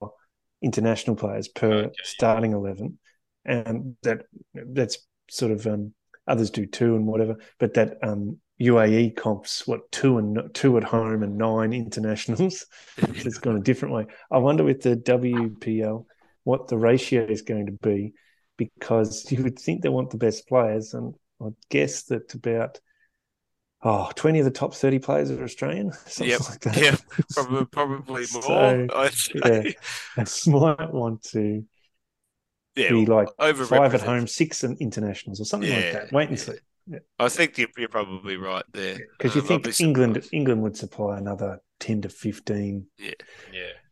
international players per Okay. starting eleven, and that that's sort of um, others do two and whatever, but that um, UAE comps what two and two at home and nine internationals. so it's gone a different way. I wonder with the WPL what the ratio is going to be because you would think they want the best players, and I guess that about oh, 20 of the top 30 players are Australian, something Yep. like that. Yeah, probably, probably more. So, I'd say. yeah. And might want to Yeah, be like over five at home, six in- internationals or something like that. Wait and yeah. see. I think you're, you're probably right there. Because you Um, think England surprised. England would supply another 10 to 15 Yeah.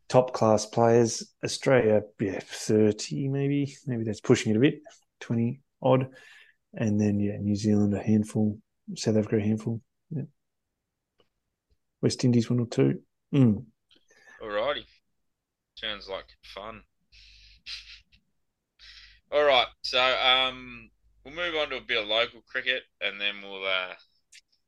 top class players. Australia, yeah, 30 maybe. Maybe that's pushing it a bit, 20 odd. And then, yeah, New Zealand a handful, South Africa a handful. Yeah. West Indies one or two. Mm. Alrighty. Sounds like fun. All right, so um, we'll move on to a bit of local cricket, and then we'll uh,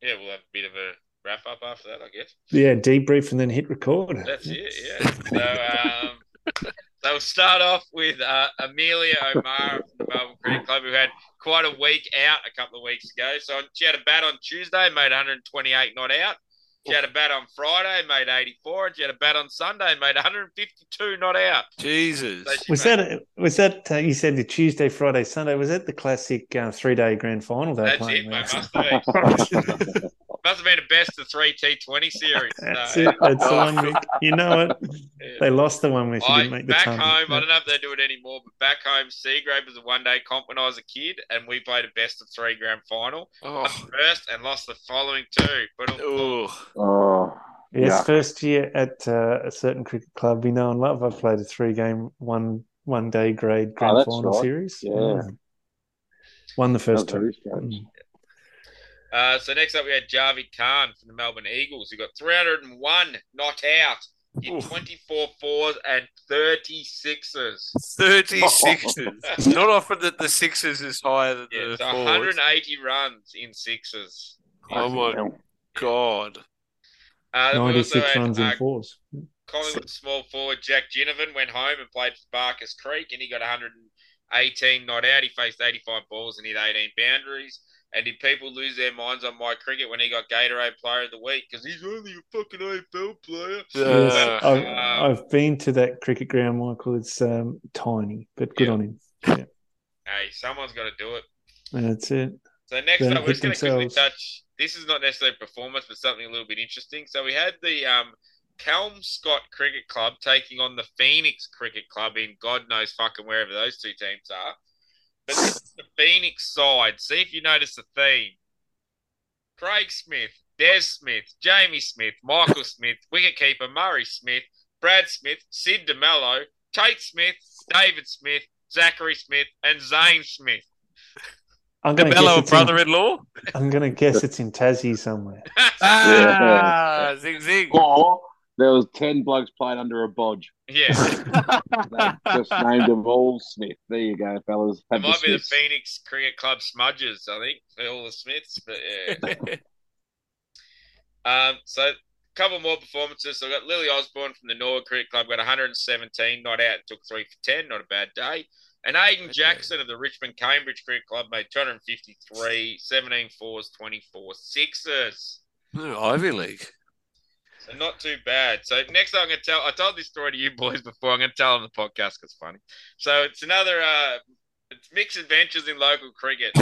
yeah, we'll have a bit of a wrap up after that, I guess. Yeah, debrief and then hit record. That's it, yeah. So um, so we'll start off with uh, Amelia O'Mara from the Melbourne Cricket Club, who had quite a week out a couple of weeks ago. So she had a bat on Tuesday, made 128 not out. She had a bat on Friday, made 84, and she had a bat on Sunday, made 152 not out. Jesus. So she Was made- that was that uh, you said the Tuesday, Friday, Sunday? Was that the classic uh, three day grand final they That's playing? it, mate. Must have been. Must have been a best of three T20 series. That's So, it. That's the one. Mick. You know it. yeah. They lost the one where she I, didn't make the back time. home, I don't know if they do it anymore, but back home, Seagrave was a one day comp when I was a kid, and we played a best of three grand final. Oh, first and lost the following two. But oh. Oh, Yes, Yeah. first year at uh, a certain cricket club we know and love. I played a three game one one day grade grand Oh, final right. series. Yeah. Won the first two. Very strange. Uh, so next up, we had Javi Khan from the Melbourne Eagles, who got 301 not out. Hit Oof. 24 fours and 30 sixes. 30. Not often that the sixes is higher than Yeah, the so fours. 180 runs in sixes. Oh my Hell. God. Uh, then we Ninety also six had, runs in uh, fours. Collingwood small forward Jack Ginnivan went home and played for Barkers Creek, and he got 118 not out. He faced 85 balls and hit 18 boundaries. And did people lose their minds on my cricket when he got Gatorade Player of the Week because he's only a fucking AFL player? Uh, Yes, um, I've, I've been to that cricket ground, Michael. It's um, tiny, but good Yeah. on him. Hey, someone's got to do it. That's it. So next Then up, we're just going to quickly touch. This is not necessarily performance, but something a little bit interesting. So we had the um, Kelmscott Cricket Club taking on the Phoenix Cricket Club in God knows fucking wherever those two teams are. But this is the Phoenix side. See if you notice the theme. Craig Smith, Des Smith, Jamie Smith, Michael Smith, wicketkeeper Murray Smith, Brad Smith, Sid DeMello, Tate Smith, David Smith, Zachary Smith, and Zane Smith. I'm going to guess Bello it's in, brother-in-law. I'm going to guess it's in Tassie somewhere. Ah, zing zing. Or there was ten blokes playing under a bodge. Yeah. They just named them all Smith. There you go, fellas. It Have the might be the Phoenix Cricket Club smudges, I think, for all the Smiths. But yeah. um, so a couple more performances. So I got Lily Osborne from the Norwood Cricket Club, got 117, not out, took three for 10, not a bad day. And Aiden Okay. Jackson of the Richmond Cambridge Cricket Club made 253, 17 fours, 24 sixes. No, Ivy League. So not too bad. So next I'm going to tell, I told this story to you boys before. I'm going to tell on the podcast because it's funny. So it's another, uh, it's mixed adventures in local cricket.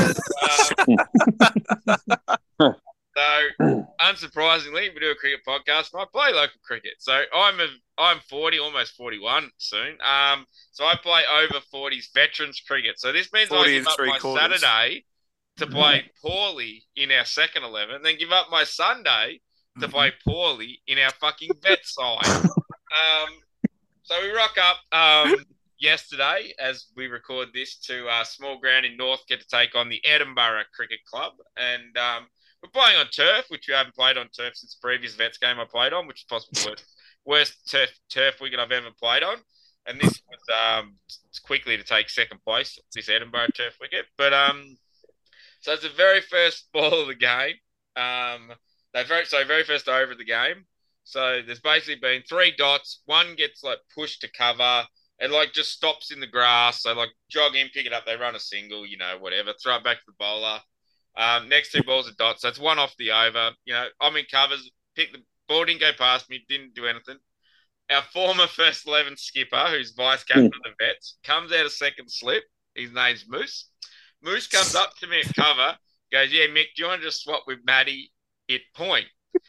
Um, so unsurprisingly, we do a cricket podcast and I play local cricket. So I'm a, I'm 40, almost 41 soon. Um, so I play over 40s veterans cricket. So this means I 40 give up three my quarters. Saturday to play poorly in our second 11, then give up my Sunday to play poorly in our fucking vet side. Um, so we rock up um, yesterday as we record this to uh, small ground in North get to take on the Edinburgh Cricket Club, and um, we're playing on turf, which we haven't played on turf since the previous vets game I played on, which is possibly the worst, worst turf turf wicket I've ever played on. And this was um, quickly to take second place, this Edinburgh turf wicket. But um, so it's the very first ball of the game. They very so very first over of the game. So there's basically been three dots. One gets like pushed to cover. It like just stops in the grass. So like jog in, pick it up. They run a single, you know, whatever. Throw it back to the bowler. Um, next two balls are dots. So it's one off the over. You know, I'm in covers. Pick the ball didn't go past me. Didn't do anything. Our former first eleven skipper, who's vice captain of the Vets, comes out of second slip. His name's Moose. Moose comes up to me at cover. Goes, yeah, Mick, do you want to just swap with Maddie hit point.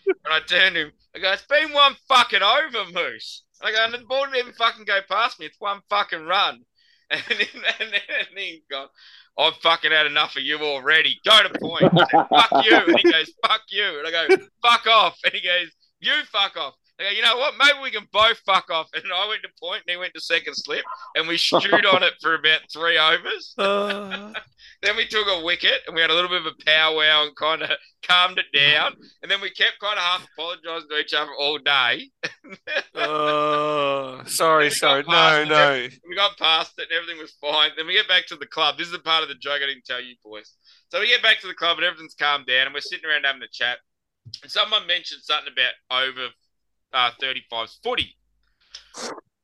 and I turned him. I go, it's been one fucking over, Moose. I go, and the ball didn't even fucking go past me. It's one fucking run. And then, and then got, I've fucking had enough of you already. Go to point. Said, fuck you. And he goes, fuck you. And I go, fuck off. And he goes, you fuck off. I go, you know what? Maybe we can both fuck off. And I went to point and he went to second slip and we stewed on it for about three overs. Uh, Then we took a wicket and we had a little bit of a powwow and kind of calmed it down. And then we kept kind of half apologising to each other all day. uh, sorry, sorry. No, no. we got past it and everything was fine. Then we get back to the club. This is the part of the joke I didn't tell you boys. So we get back to the club and everything's calmed down and we're sitting around having a chat. And someone mentioned something about over uh, 35's footy.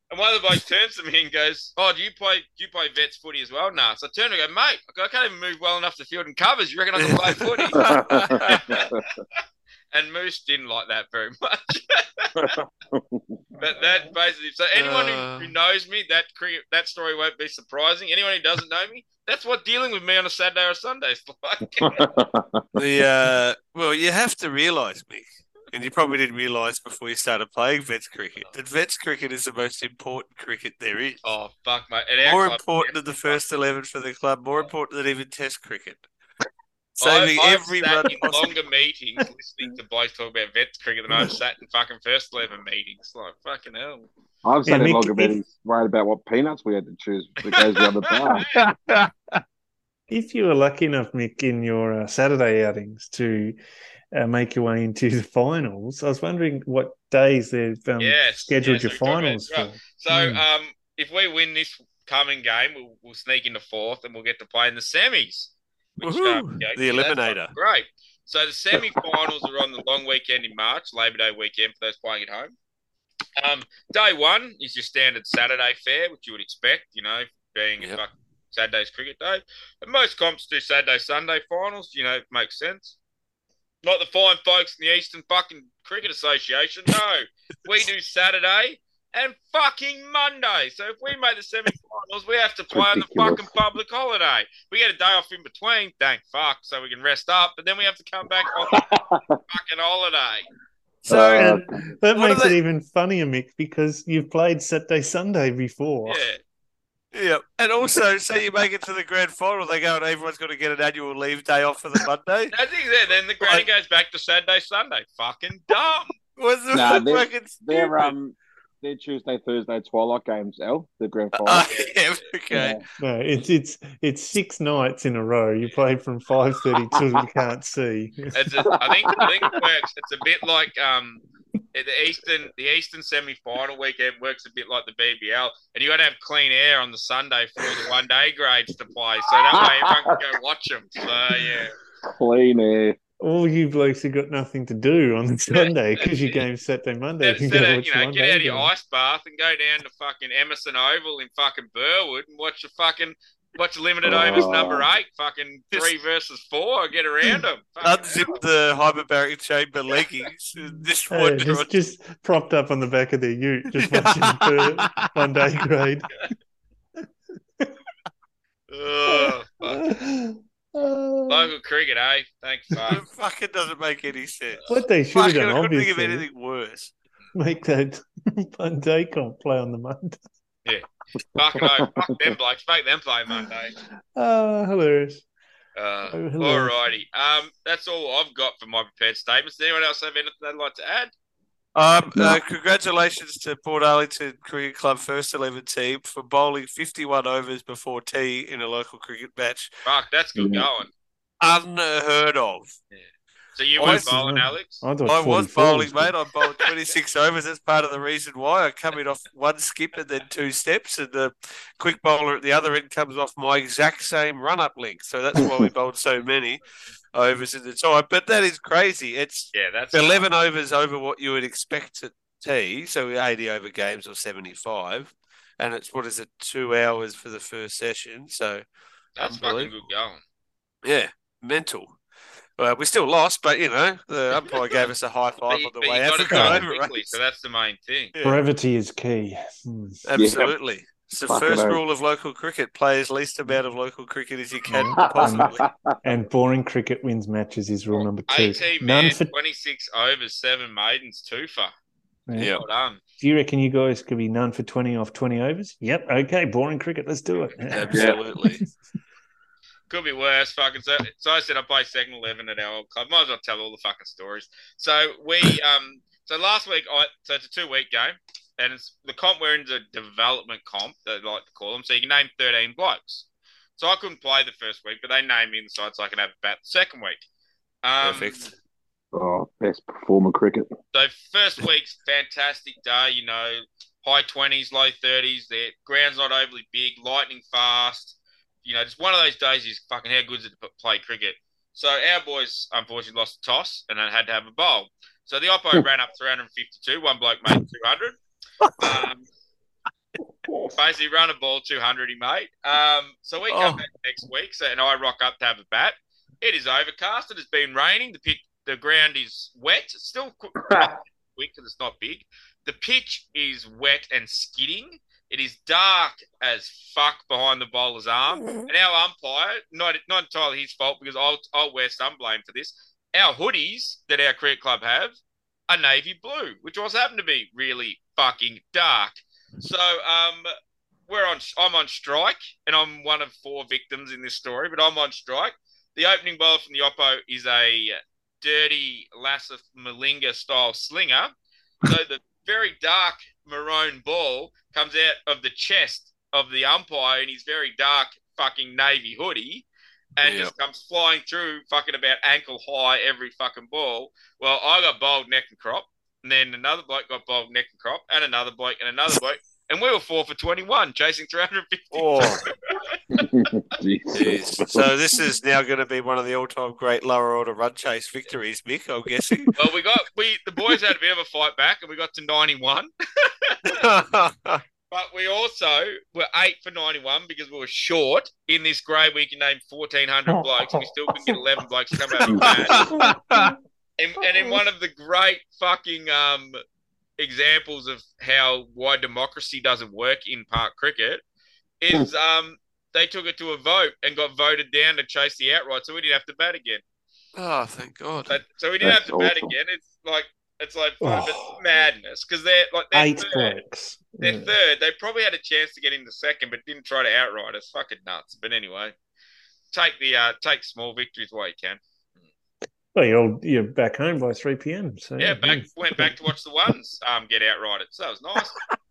And one of the blokes turns to me and goes, "Oh, do you play? Do you play vets footy as well?" Nah. So I turn and go, "Mate, I go, I can't even move well enough to field and covers. You reckon I can play footy?" and Moose didn't like that very much. but that basically, so anyone Uh. who, who knows me, that cricket, that story won't be surprising. Anyone who doesn't know me, that's what dealing with me on a Saturday or Sunday is like. The uh, well, you have to realise, Mick, and you probably didn't realise before you started playing vets cricket that vets cricket is the most important cricket there is. oh fuck, mate! More club- important than the first eleven for the club. More important than even Test cricket. I've- Saving I've every sat run in longer meetings listening to blokes talk about vets cricket than I've sat in fucking first eleven meetings. Like fucking hell. I've Yeah, sat in longer if- meetings worried about what peanuts we had to choose that goes around the bar. If you were lucky enough, Mick, in your uh, Saturday outings to uh, make your way into the finals, I was wondering what days they've um, Yes, scheduled yes, your we talked about finals for. So Hmm. um, if we win this coming game, we'll, we'll sneak into fourth and we'll get to play in the semis. Which, Woohoo, um, yeah, the yeah, that's eliminator. Great. So the semi-finals are on the long weekend in March, Labor Day weekend for those playing at home. Um, day one is your standard Saturday fair, which you would expect, you know, being a Yep. fuck Saturday's cricket day. And most comps do Saturday, Sunday finals, you know, it makes sense. Not the fine folks in the Eastern fucking Cricket Association. No, we do Saturday and fucking Monday. So if we make the semi-finals, we have to play on the fucking public holiday. We get a day off in between, thank fuck, so we can rest up. But then we have to come back on the fucking holiday. So Uh, that makes are it even funnier, Mick, because you've played Saturday, Sunday before. Yeah. Yeah, and also say you make it to the grand final, they go and everyone's got to get an annual leave day off for the Monday. I think that then the granny goes back to Saturday, Sunday. Fucking dumb. What's the Nah, they're- fucking They're stupid? um they're Tuesday, Thursday twilight games, L, the grand final. Oh, yeah, okay. No, it's it's it's six nights in a row. You play from five thirty till you can't see. It's a, I think I think it works. It's a bit like um the Eastern the Eastern semi final weekend works a bit like the BBL, and you got to have clean air on the Sunday for all the one day grades to play, so that way everyone can go watch them. So yeah, Clean air. All you blokes have got nothing to do on the Sunday because your game's Saturday, Monday. You can instead go of you know one get out of your ice bath and go down to fucking Emerson Oval in fucking Burwood and watch the fucking. Watch limited overs Oh. number eight, fucking three versus four, get around them. Unzip the hyperbaric chamber leggings. and Just Hey, just, just propped up on the back of their ute, just watching one day grade. Ugh, fuck. Uh, Local cricket, eh? Thank fuck. It fucking doesn't make any sense. what they should have Fucking, done, I couldn't think of anything worse. make that one day comp play on the Monday. Fuck no, fuck them blokes. Make them play Monday. Ah, hilarious. Uh, Oh, hello. alrighty. Um, that's all I've got for my prepared statements. Does anyone else have anything they'd like to add? Um, No. uh, congratulations to Portarlington Cricket Club first 11 team for bowling 51 overs before tea in a local cricket match. Fuck, that's good going. Unheard of. So you I went bowling, Alex? I, I was bowling, mate. I bowled 26 overs. That's part of the reason why I come in off one skip and then two steps, and the quick bowler at the other end comes off my exact same run up length. So that's why we bowled so many overs in the time. But that is crazy. It's Yeah, that's 11 overs over what you would expect at T, so 80 over games or 75. And it's what is it, two hours for the first session. So, That's fucking good going. yeah, mental. Well, we still lost, but you know, the umpire gave us a high five you, on the but way you out got for to go over quickly, race. so that's the main thing. Yeah, Brevity is key. Hmm. absolutely. It's the Fucking first hell. rule of local cricket: play as least amount of local cricket as you can possibly. And boring cricket wins matches is rule number two. 18 None man, for. 26 overs, seven maidens, two for. Yeah. Well done. Do you reckon you guys could be none for twenty off twenty overs? Yep. Okay. Boring cricket. Let's do it. Absolutely. Could be worse. Fucking so. So I said I play second eleven at our old club. Might as well tell all the fucking stories. So we um. So last week I so it's a two week game, and it's the comp we're in is a development comp they like to call them. So you can name thirteen blokes. So I couldn't play the first week, but they named me in the side so I can have a bat the second week. Um, Perfect. oh, best performer cricket. So first week's fantastic day, you know, high twenties, low thirties. The ground's not overly big, lightning fast. You know, just one of those days is fucking how good is it to play cricket. So our boys unfortunately lost the toss and then had to have a bowl. So the oppo ran up 352. One bloke made 200. Um, basically run a ball 200 he made. Um, so we come Oh. back next week, so and I rock up to have a bat. It is overcast. It has been raining. The pitch, the ground is wet. It's still qu- quick because it's not big. The pitch is wet and skidding. It is dark as fuck behind the bowler's arm. And our umpire, not not entirely his fault because I'll I'll wear some blame for this. Our hoodies that our cricket club have are navy blue, which also happen to be really fucking dark. So um, we're on. I'm on strike, and I'm one of four victims in this story. But I'm on strike. The opening bowler from the Oppo is a dirty Lasith Malinga style slinger. So the very dark maroon ball comes out of the chest of the umpire in his very dark fucking navy hoodie and Yep. just comes flying through fucking about ankle high every fucking ball. Well, I got bowled neck and crop, and then another bloke got bowled neck and crop, and another bloke and another bloke, and we were four for 21, chasing 350. Oh, Jesus. jeez. so this is now going to be one of the all-time great lower order run chase victories, Mick. I'm guessing. Well, we got we the boys had a bit of a fight back, and we got to 91. But we also were eight for 91 because we were short in this grade. We can name 1,400 blokes, and we still couldn't get 11 blokes to come out of the. And, and in one of the great fucking um, examples of how why democracy doesn't work in park cricket is um, they took it to a vote and got voted down to chase the outright, so we didn't have to bat again. oh, thank God. But, so we didn't That's have to bat again. It's like it's like Oh. but madness because they're like they're Eight third. blokes. They're Yeah. third. They probably had a chance to get into second, but didn't try to outright us. Fucking nuts. But anyway, take the uh, take small victories while you can. Well, you're all, you're back home by three p.m. So Yeah, back went back to watch the ones um get outrighted. So that was nice.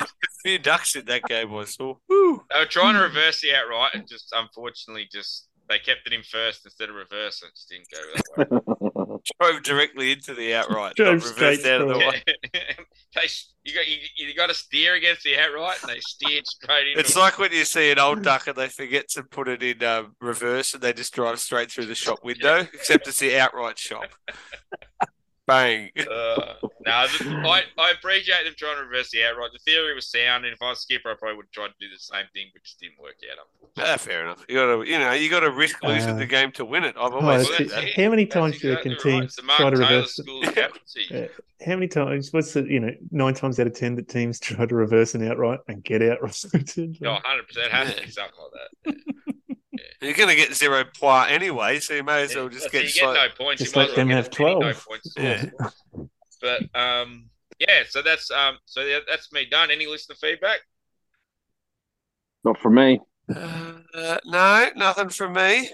A few ducks in that game I saw. Woo. They were trying to reverse the outright and just unfortunately just they kept it in first instead of reverse. It just didn't go that way. Drove directly into the outright. Drove not reversed straight out of the through way. they you got you, you got to steer against the outright and they steered straight into. It's it. like when you see an old duck and they forget to put it in um, reverse and they just drive straight through the shop window, except it's the outright shop. Bang. Uh, no, th- I, I appreciate them trying to reverse the outright. The theory was sound, and if I was skipper, I probably would try to do the same thing, but just didn't work out. Ah, fair enough. You gotta, you know, you gotta risk losing Uh, the game to win it. I've Oh, always that's said that. How many That's times do you reckon exactly right. teams It's try to reverse? School of. Uh, how many times? What's the you know nine times out of ten that teams try to reverse an outright and get outrighted? No, 100% has to be something like that. You're gonna get zero point anyway, so you may as well just So get. you slight- get no points. Just you let might as well them get have 12. No points. Yeah. But um, yeah, so that's um, so yeah, that's me done. Any listener feedback? Not from me. Uh, no, nothing from me.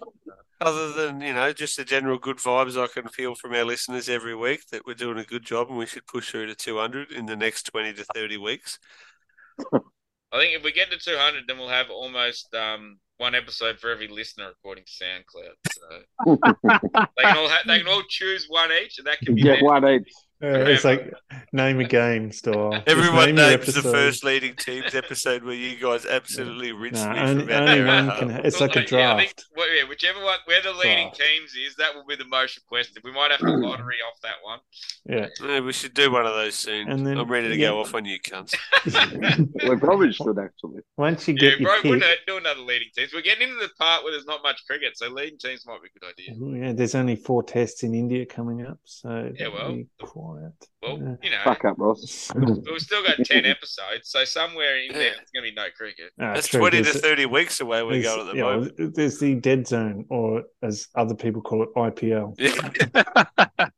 Other than you know, just the general good vibes I can feel from our listeners every week that we're doing a good job and we should push through to 200 in the next 20 to 30 weeks. I think if we get to 200, then we'll have almost um, one episode for every listener according to SoundCloud. So they can all ha- they can all choose one each, and that can be Get one each. Uh, it's like name a game style. Just Everyone name names the first leading teams episode where you guys absolutely rinsed No, me only, for about only an hour one can. It's Well, like a yeah, I think, draft. well, yeah, whichever one, where the leading Draft. teams is, that will be the most requested. We might have to lottery off that one. Yeah. Yeah, we should do one of those soon. And then- I'm ready to yeah. go off on you cunts. We probably should actually. Once you get bro, your wouldn't pick, hurt do another leading teams. We're getting into the part where there's not much cricket, so leading teams might be a good idea. yeah, there's only four tests in India coming up, so Yeah, that'll well, be quite. Well, you know, Fuck up, Ross. but we've still got ten episodes, so somewhere in there it's gonna be no cricket. Ah, That's true, twenty to there's- thirty weeks away. We go there's- at the yeah, well, moment. There's the dead zone, or as other people call it, IPL.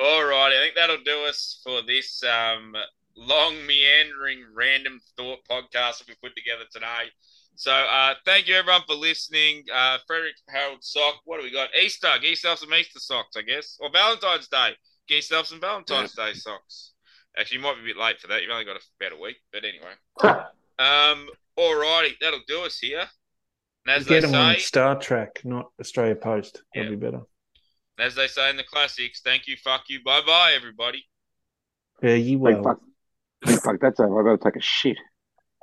All right, I think that'll do us for this um, long, meandering, random thought podcast that we put together today. So, uh, thank you everyone for listening. Uh, Frederick Harold Sock, what do we got? Easter, get yourself some Easter socks, I guess, or Valentine's Day. Get yourself some Valentine's Day socks. Actually, you might be a bit late for that. You've only got about a week, but anyway. Um, alrighty, that'll do us here. And as they Get them on StarTrack, not Australia Post. That'd Yeah. be better. as they say in the classics, thank you, fuck you, bye bye, everybody. Yeah, you Big well. fuck. Big fuck. That's over. I've got to take a shit.